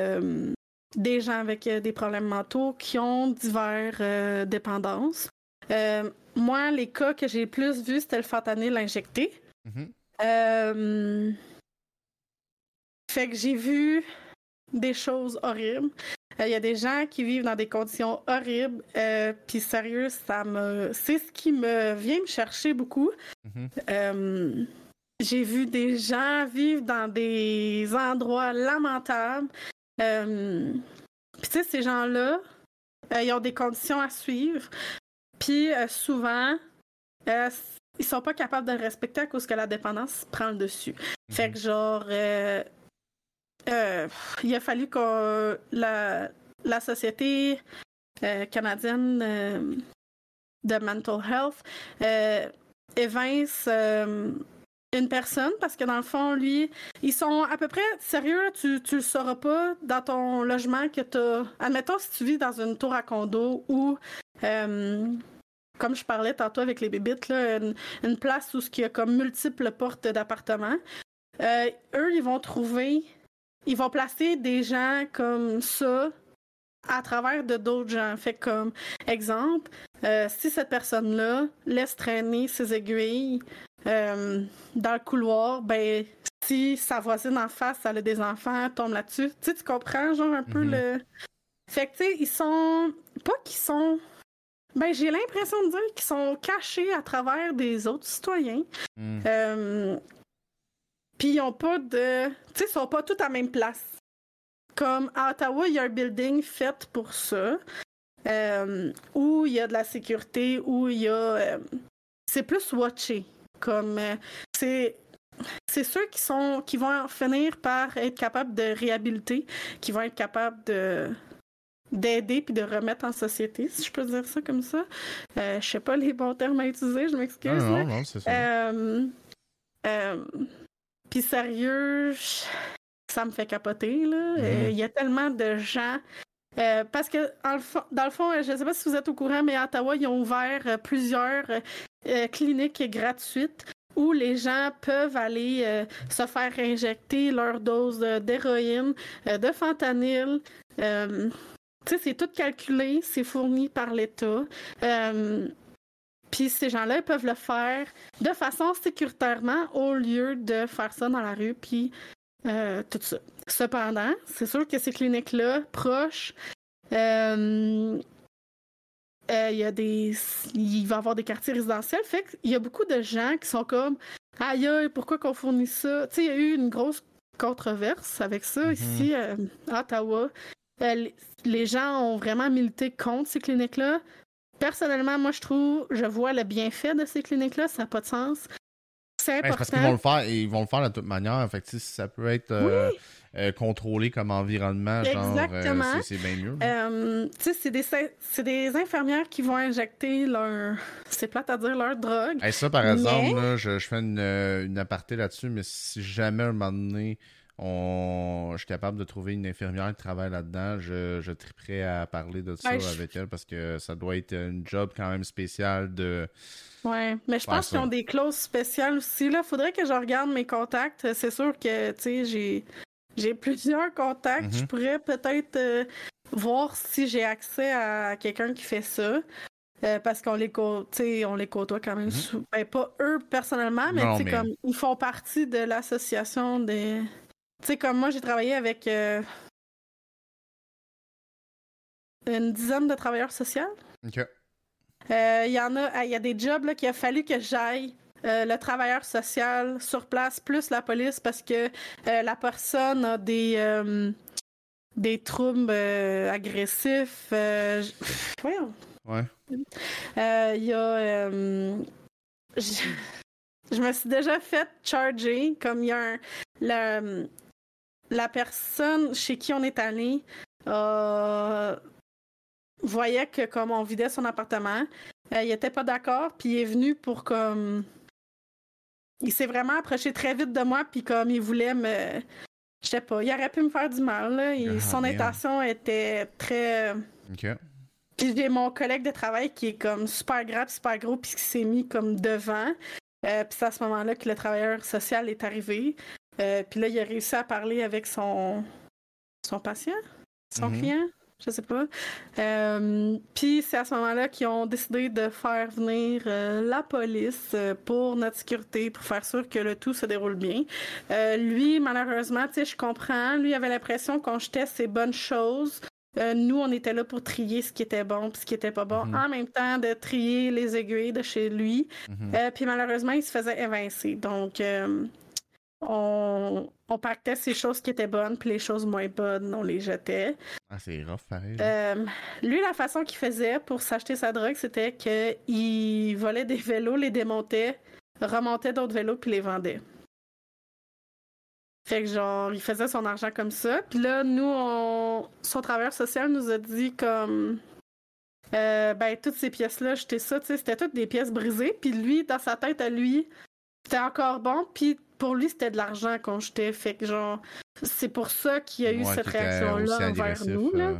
des gens avec des problèmes mentaux qui ont divers dépendances. moi, les cas que j'ai plus vus, c'était le fentanyl injecté. Mm-hmm. fait que j'ai vu des choses horribles. Il y a des gens qui vivent dans des conditions horribles. Euh, Puis sérieux, ça me, c'est ce qui me vient me chercher beaucoup. Euh, j'ai vu des gens vivre dans des endroits lamentables. Euh, Puis tu sais, ces gens-là, euh, ils ont des conditions à suivre. Puis souvent, ils sont pas capables de le respecter à cause que la dépendance prend le dessus. Fait mm-hmm. que genre euh, il a fallu que la, la société euh, canadienne euh, de mental health évince une personne parce que dans le fond, lui, ils sont à peu près sérieux, tu, tu le sauras pas dans ton logement que tu Admettons si tu vis dans une tour à condo ou comme je parlais tantôt avec les bébites, là, une, place où il y a comme multiples portes d'appartements. eux, ils vont trouver ils vont placer des gens comme ça à travers de d'autres gens. Fait comme exemple, euh, si cette personne-là laisse traîner ses aiguilles euh, dans le couloir, ben si sa voisine en face, elle a des enfants, tombe là-dessus. Tu sais, tu comprends, genre un peu mhm. le. Fait que tu sais, ils sont. Pas qu'ils sont. Ben, j'ai l'impression de dire qu'ils sont cachés à travers des autres citoyens. Mhm. Euh, puis ils ont pas de. Tu sais, ils sont pas tous à la même place. Comme à Ottawa, il y a un building fait pour ça. Euh, où il y a de la sécurité, où il y a. Euh, c'est plus watché. Comme. C'est. C'est ceux qui sont qui vont finir par être capables de réhabiliter, qui vont être capables de d'aider puis de remettre en société, si je peux dire ça comme ça. Euh, je sais pas les bons termes à utiliser, je m'excuse. Non, non, non c'est ça. Puis sérieux, ça me fait capoter, là. Euh, il y a tellement de gens. Euh, parce que, dans le fond, je ne sais pas si vous êtes au courant, mais à Ottawa, ils ont ouvert euh, plusieurs cliniques gratuites où les gens peuvent aller se faire injecter leur dose d'héroïne, de fentanyl. Tu sais, c'est tout calculé, c'est fourni par l'État. Puis ces gens-là peuvent le faire de façon sécuritairement au lieu de faire ça dans la rue, puis euh, tout ça. Cependant, c'est sûr que ces cliniques-là, proches, euh, euh, il y a des. Il va y avoir des quartiers résidentiels. Fait qu'il y a beaucoup de gens qui sont comme Aïe, pourquoi qu'on fournit ça? Tu sais, il y a eu une grosse controverse avec ça mm-hmm. ici à Ottawa. Les gens ont vraiment milité contre ces cliniques-là personnellement, moi, je trouve, je vois le bienfait de ces cliniques-là, ça n'a pas de sens. C'est important. parce qu'ils vont le faire, ils vont le faire de toute manière. Fait que, ça peut être euh, euh, contrôlé comme environnement, genre, euh, c'est bien mieux. c'est des, des infirmières qui vont injecter leur, c'est plate à dire, leur drogue. ça, par exemple, je, fais une, une aparté là-dessus, mais si jamais un moment donné, on... je suis capable de trouver une infirmière qui travaille là-dedans, je, je triperais à parler de ça avec elle parce que ça doit être une job quand même spécial de. Ouais, mais je pense qu'ils ont des clauses spéciales aussi. Là, faudrait que je regarde mes contacts. C'est sûr que, tu sais, j'ai, j'ai plusieurs contacts. Je mhm. pourrais peut-être euh, voir si j'ai accès à quelqu'un qui fait ça. Euh, parce qu'on les, on les côtoie quand même. Mhm. Ben, pas eux personnellement, mais, comme ils font partie de l'association des. Tu sais, comme moi, j'ai travaillé avec euh, une dizaine de travailleurs sociaux. OK. Euh, il y en a, il y a des jobs qu'il a fallu que j'aille. le travailleur social sur place plus la police parce que la personne a des des troubles agressifs. Voyons. Ouais. Il y a je, me suis déjà fait charger comme il y a un, la, la personne chez qui on est allé euh, voyait que comme on vidait son appartement, euh, il était pas d'accord, puis il est venu pour comme il s'est vraiment approché très vite de moi, puis comme il voulait me je sais pas, il aurait pu me faire du mal là, et ah, son intention était très OK. Puis j'ai mon collègue de travail qui est comme super grave, super gros, puis qui s'est mis comme devant. Euh, puis c'est à ce moment-là que le travailleur social est arrivé. Euh, puis là, il a réussi à parler avec son, son patient, son mhm. client, je sais pas. Euh, puis c'est à ce moment-là qu'ils ont décidé de faire venir euh, la police pour notre sécurité, pour faire sûr que le tout se déroule bien. lui, malheureusement, tu sais, je comprends. Lui avait l'impression qu'on jetait ses bonnes choses. nous, on était là pour trier ce qui était bon et ce qui était pas bon, mhm. en même temps de trier les aiguilles de chez lui. Mhm. puis malheureusement, il se faisait évincer. Donc, on, on pactait ces choses qui étaient bonnes, puis les choses moins bonnes, on les jetait. Ah, c'est rough, pareil. Euh, lui, la façon qu'il faisait pour s'acheter sa drogue, c'était qu'il volait des vélos, les démontait, remontait d'autres vélos, puis les vendait. Fait que genre, il faisait son argent comme ça. Puis là, nous, on... son travailleur social nous a dit comme... Euh, ben, toutes ces pièces-là, j'étais ça, tu sais, c'était toutes des pièces brisées. Puis lui, dans sa tête à lui, c'était encore bon. Puis pour lui, c'était de l'argent qu'on jetait. Fait que, genre, c'est pour ça qu'il y a eu cette réaction-là envers nous. Là. Euh,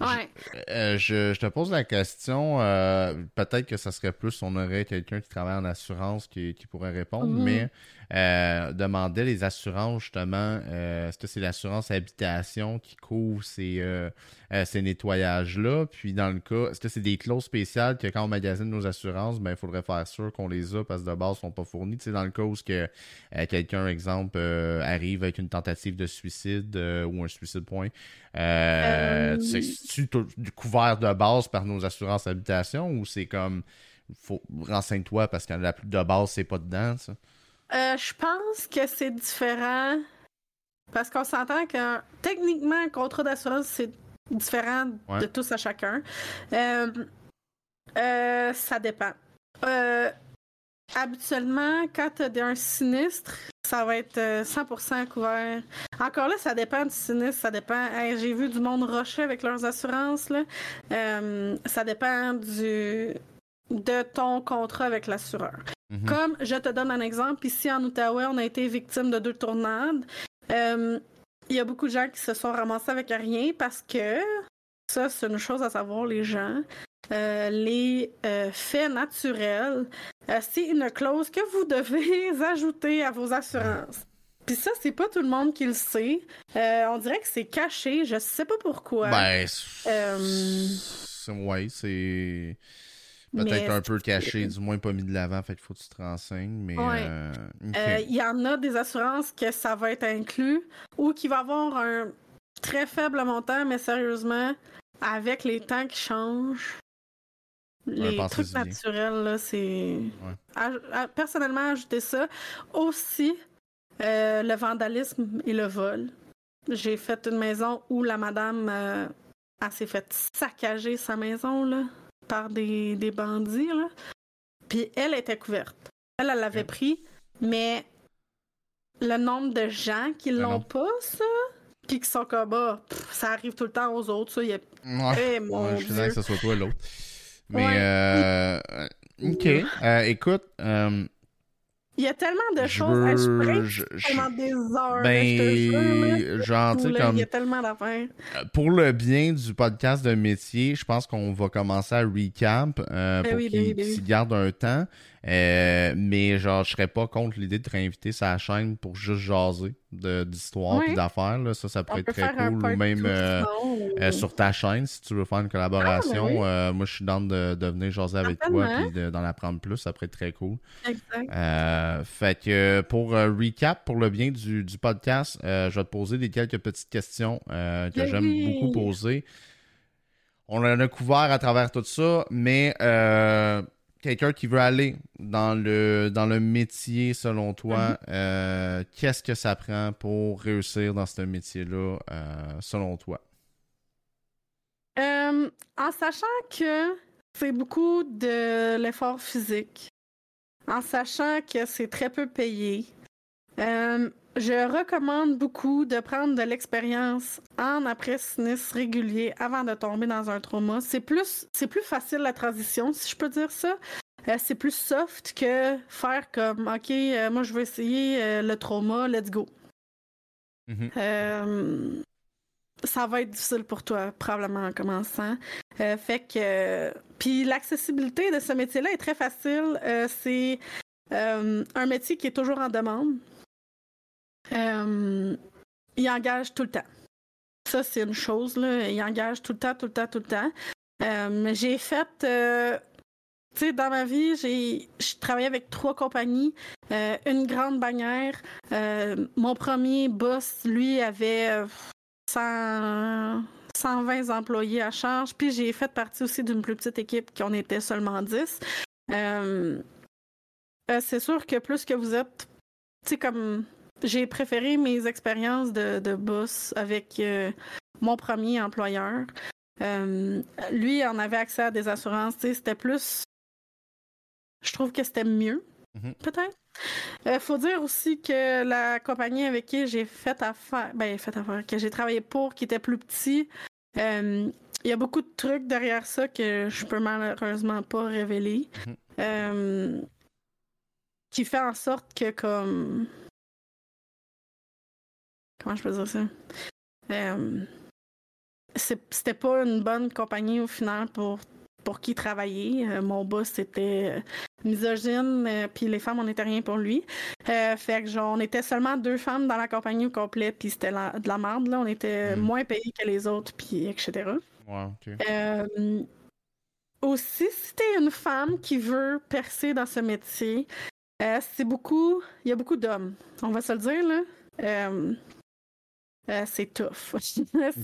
Ouais. Euh, je, je, te pose la question, euh, peut-être que ça serait plus on aurait quelqu'un qui travaille en assurance qui, qui pourrait répondre, mhm. mais euh, demander les assurances justement, est-ce que c'est l'assurance habitation qui couvre ces, ces nettoyages-là? Puis dans le cas, est-ce que c'est des clauses spéciales que quand on magasine nos assurances, ben il faudrait faire sûr qu'on les a parce que de base ils sont pas fournis? Tu sais, dans le cas où que quelqu'un, exemple, arrive avec une tentative de suicide ou un suicide point, euh, c'est-tu couvert de base par nos assurances habitation ou c'est comme faut renseigne-toi parce que la plus de base, c'est pas dedans, ça? Euh, je pense que c'est différent parce qu'on s'entend que techniquement, un contrat d'assurance, c'est différent de tous à chacun. Euh, ça dépend. habituellement, quand tu as un sinistre, ça va être 100% euh, couvert. Encore là, ça dépend du sinistre, ça dépend. J'ai vu du monde rocher avec leurs assurances. Là. Euh, ça dépend du de ton contrat avec l'assureur. Mhm. Comme je te donne un exemple, ici en Outaouais, on a été victime de deux tornades. Euh, il y a beaucoup de gens qui se sont ramassés avec rien parce que ça, c'est une chose à savoir, les gens. Euh, les euh, faits naturels, euh, c'est une clause que vous devez ajouter à vos assurances. Puis ça, c'est pas tout le monde qui le sait. on dirait que c'est caché, je sais pas pourquoi. Ben, ouais, c'est peut-être un peu caché, du moins pas mis de l'avant, fait qu'il faut que tu te renseignes, mais... Il y en a des assurances que ça va être inclus ou qui va avoir un très faible montant, mais sérieusement, avec les temps qui changent, les trucs naturels, là, c'est. Personnellement, ajouter ça. Aussi, euh, le vandalisme et le vol. J'ai fait une maison où la madame euh, s'est fait saccager sa maison là, par des, des bandits. Là. Puis elle était couverte. Elle, elle l'avait pris, mais le nombre de gens qui l'ont pas, ça, puis qui sont comme, bah, ça arrive tout le temps aux autres, ça, il y a... Ouais, eh, mon je que ce soit toi l'autre. Mais, euh, ok. Euh, écoute. Euh, il y a tellement de choses. à je, je, des heures. Ben, genre, tu comme. Il y a tellement d'affaires. Euh, pour le bien du podcast de métier, je pense qu'on va commencer à recap euh, ben pour ben qu'il ben garde un temps. Euh, mais genre, je serais pas contre l'idée de te réinviter sa chaîne pour juste jaser d'histoire et d'affaires. Ça, ça pourrait être très cool. Ou même euh, euh, sur ta chaîne, si tu veux faire une collaboration. Ah, moi, je suis dans de, de, venir jaser avec toi et d'en apprendre plus. Ça pourrait être très cool. Exact. fait que pour recap, pour le bien du, du podcast, je vais te poser des quelques petites questions que j'aime beaucoup poser. On en a couvert à travers tout ça, mais quelqu'un qui veut aller dans le, dans le métier, selon toi, mhm. euh, qu'est-ce que ça prend pour réussir dans ce métier-là, euh, selon toi? Euh, en sachant que c'est beaucoup de l'effort physique, en sachant que c'est très peu payé, je recommande beaucoup de prendre de l'expérience en après-sinistre régulier avant de tomber dans un trauma. C'est plus, c'est plus facile la transition, si je peux dire ça. Euh, c'est plus soft que faire comme, OK, euh, moi je veux essayer euh, le trauma, let's go. Mm-hmm. ça va être difficile pour toi, probablement en commençant. fait que. Puis l'accessibilité de ce métier-là est très facile. c'est un métier qui est toujours en demande. Euh, il engage tout le temps. Ça, c'est une chose, là. Il engage tout le temps, tout le temps, tout le temps. Euh, j'ai fait. Euh, tu sais, dans ma vie, j'ai travaillé avec trois compagnies, une grande bannière. mon premier boss, lui, avait 100, 120 employés à charge. Puis j'ai fait partie aussi d'une plus petite équipe qui en était seulement 10. c'est sûr que plus que vous êtes, tu sais, comme j'ai préféré mes expériences de, boss avec euh, mon premier employeur. Euh, lui en avait accès à des assurances. C'était plus. Je trouve que c'était mieux, mm-hmm. peut-être. Il euh, faut dire aussi que la compagnie avec qui j'ai fait affaire, ben, fait affaire, que j'ai travaillé pour, qui était plus petit, il y a beaucoup de trucs derrière ça que je peux malheureusement pas révéler. Mm-hmm. qui fait en sorte que, comme comment je peux dire ça? Euh, c'était pas une bonne compagnie au final pour pour qui travailler. Euh, mon boss c'était euh, misogyne, puis les femmes on n'était rien pour lui. fait que genre, on était seulement deux femmes dans la compagnie au complet, puis c'était de la merde là. On était hmm. moins payés que les autres, puis etc. aussi, si t'es une femme qui veut percer dans ce métier, c'est beaucoup, il y a beaucoup d'hommes. On va se le dire là. Euh, c'est tough.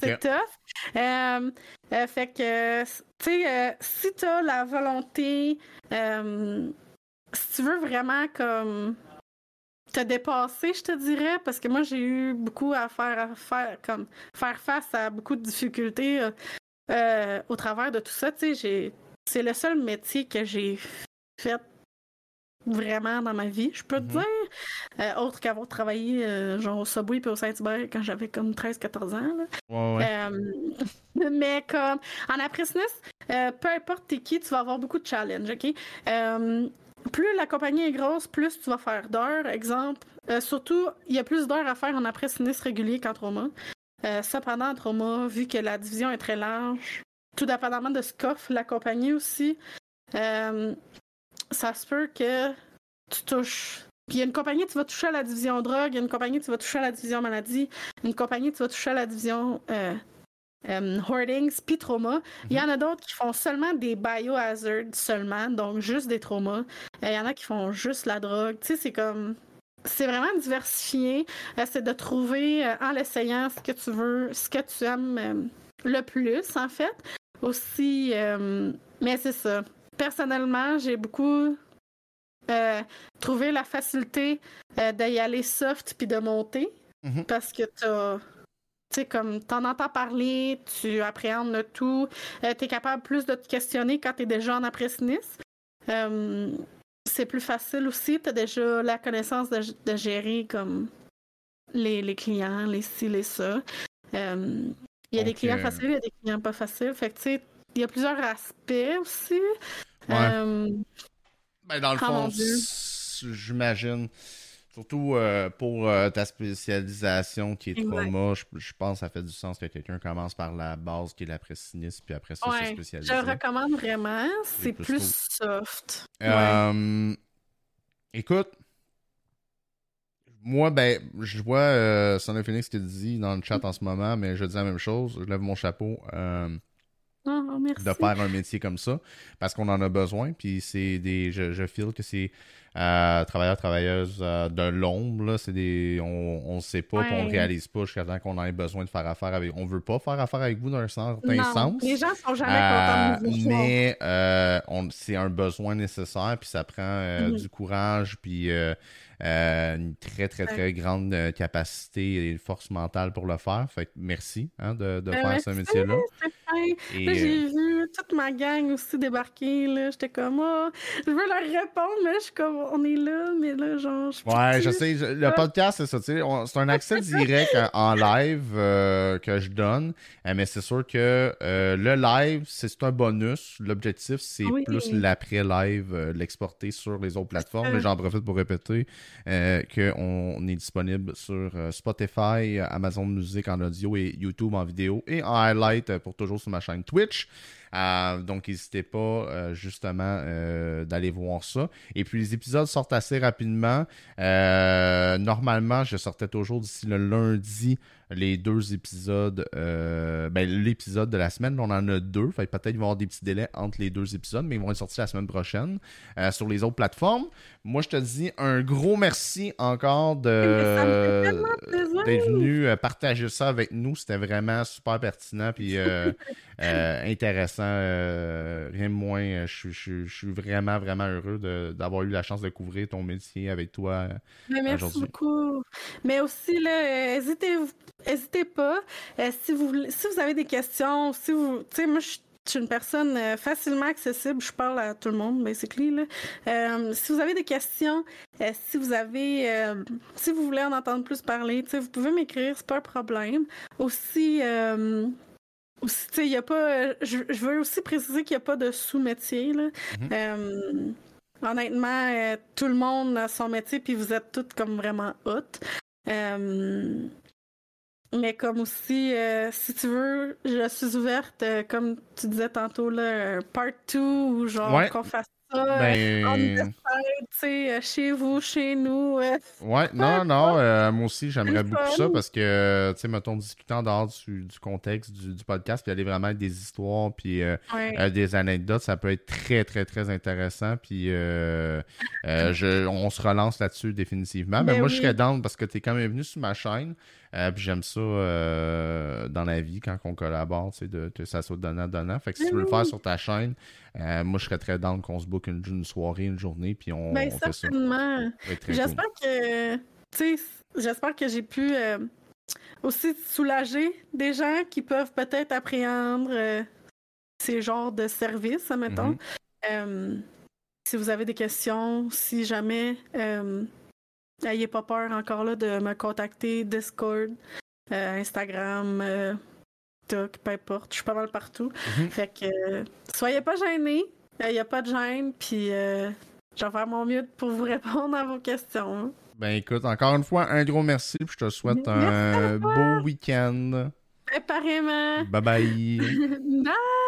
c'est tough. Euh, euh, fait que, tu sais, si tu as la volonté, si tu veux vraiment comme te dépasser, je te dirais, parce que moi j'ai eu beaucoup à faire, à faire comme faire face à beaucoup de difficultés au travers de tout ça. Tu sais, c'est le seul métier que j'ai fait vraiment dans ma vie, je peux te mhm. dire. Euh, autre qu'avoir travaillé euh, genre au Subway puis au Saint-Hubert quand j'avais comme 13-14 ans. Euh, mais comme en après-sinistre, peu importe t'es qui, tu vas avoir beaucoup de challenges, OK? plus la compagnie est grosse, plus tu vas faire d'heures. Exemple, surtout, il y a plus d'heures à faire en après-sinistre régulier qu'en trauma. cependant, en trauma, vu que la division est très large, tout dépendamment de ce qu'offre la compagnie aussi, ça se peut que tu touches. Puis il y a une compagnie, tu vas toucher à la division drogue, il y a une compagnie, tu vas toucher à la division maladie, une compagnie, tu vas toucher à la division euh, euh, hoardings, puis trauma. Il y en a d'autres qui font seulement des biohazards seulement, donc juste des traumas. Il y en a qui font juste la drogue. Tu sais, c'est comme c'est vraiment diversifié. c'est de trouver euh, en l'essayant ce que tu veux, ce que tu aimes le plus, en fait. Aussi, mais c'est ça personnellement, j'ai beaucoup euh, trouvé la facilité euh, d'y aller soft puis de monter. Mhm. Parce que tu Tu sais, comme t'en entends parler, tu appréhendes le tout, euh, tu es capable plus de te questionner quand tu es déjà en après-sinistre. c'est plus facile aussi, tu as déjà la connaissance de, gérer comme les, les, clients, les ci, les ça. Il y a des clients faciles, il y a des clients pas faciles. Fait que tu sais, il y a plusieurs aspects aussi. Euh, ben, dans le fond, j'imagine. Surtout euh, pour euh, ta spécialisation qui est trauma, je, je, pense que ça fait du sens que quelqu'un commence par la base qui est la pressinisme, puis après ça, se spécialise. Je le recommande vraiment. C'est plus, soft. Euh, écoute, moi, ben, je vois euh, Son Phoenix qui dit dans le chat en ce moment, mais je dis la même chose. Je lève mon chapeau. Oh, de faire un métier comme ça parce qu'on en a besoin puis c'est des je, je feel que c'est euh, travailleurs, travailleuses euh, de l'ombre. C'est des, on ne sait pas, ouais. on réalise pas jusqu'à temps qu'on ait besoin de faire affaire avec. On veut pas faire affaire avec vous dans un certain sens. Les gens sont jamais contents de vous Mais euh, c'est un besoin nécessaire, puis ça prend mm -hmm. du courage, puis euh, une très, très, très grande euh, capacité et force mentale pour le faire. Fait que merci hein, de, de ben faire ce métier-là. J'ai euh, vu toute ma gang aussi débarquer. J'étais comme, oh, je veux leur répondre. Là. Je suis comme, on est là, mais là, genre. Je ouais, je sais. Le podcast, c'est ça. C'est un accès direct en live euh, que je donne. mais c'est sûr que euh, le live, c'est un bonus. L'objectif, c'est oui. plus l'après-live, l'exporter sur les autres plateformes. Mais j'en profite pour répéter. Euh, qu'on est disponible sur euh, Spotify, Amazon Music en audio et YouTube en vidéo et en highlight euh, pour toujours sur ma chaîne Twitch. Euh, donc, n'hésitez pas euh, justement euh, d'aller voir ça. Et puis, les épisodes sortent assez rapidement. normalement, je sortais toujours d'ici le lundi les deux épisodes, ben, l'épisode de la semaine, on en a deux. Fait peut-être qu'il va y avoir des petits délais entre les deux épisodes, mais ils vont être sortis la semaine prochaine sur les autres plateformes. Moi, je te dis un gros merci encore de d'être venu partager ça avec nous. C'était vraiment super pertinent puis intéressant euh, rien de moins, euh, je, je, je, suis vraiment, vraiment heureux d'avoir eu la chance de couvrir ton métier avec toi Mais Merci beaucoup. Mais aussi, là, n'hésitez hésitez pas. Euh, si, vous, si vous avez des questions, si vous. Tu sais, moi, je suis une personne euh, facilement accessible. Je parle à tout le monde, basically. Là. Euh, si vous avez des questions, euh, si vous avez, si vous voulez en entendre plus parler, vous pouvez m'écrire, c'est pas un problème. Aussi, il y a pas. Euh, je, je, veux aussi préciser qu'il n'y a pas de sous-métier. Mm -hmm. euh, honnêtement, euh, tout le monde a son métier, puis vous êtes toutes comme vraiment hautes. Euh, mais comme aussi, si tu veux, je suis ouverte, comme tu disais tantôt, là, part 2 ou genre ouais. qu'on fasse ben... sais, chez vous, chez nous. Ouais, non, non, euh, moi aussi, j'aimerais beaucoup ça parce que, tu sais, mettons, discuter en dehors du, du contexte du, du, podcast, puis aller vraiment avec des histoires, puis euh, ouais. euh, des anecdotes, ça peut être très, très, très intéressant. Puis, je, on se relance là-dessus définitivement. Mais, Ben moi, oui. je serais down parce que tu es quand même venu sur ma chaîne. Euh, puis j'aime ça euh, dans la vie quand on collabore, tu sais, de, que ça soit donnant-donnant. Fait que si Ben tu veux le oui. faire sur ta chaîne, euh, moi je serais très down qu'on se book une, une, soirée, une journée, puis on, ben, on fait ça. certainement. J'espère cool. que, tu sais, j'espère que j'ai pu aussi soulager des gens qui peuvent peut-être appréhender euh, ces genres de services, admettons. Mm -hmm. si vous avez des questions, si jamais N'ayez pas peur encore là de me contacter, Discord, euh, Instagram, euh, TikTok, peu importe. Je suis pas mal partout. Mm -hmm. Fait que euh, soyez pas gênés. Il n'y a pas de gêne. Puis je vais faire mon mieux pour vous répondre à vos questions. Ben écoute, encore une fois, un gros merci. Puis je te souhaite merci un beau week-end. Préparément. Bye bye. bye.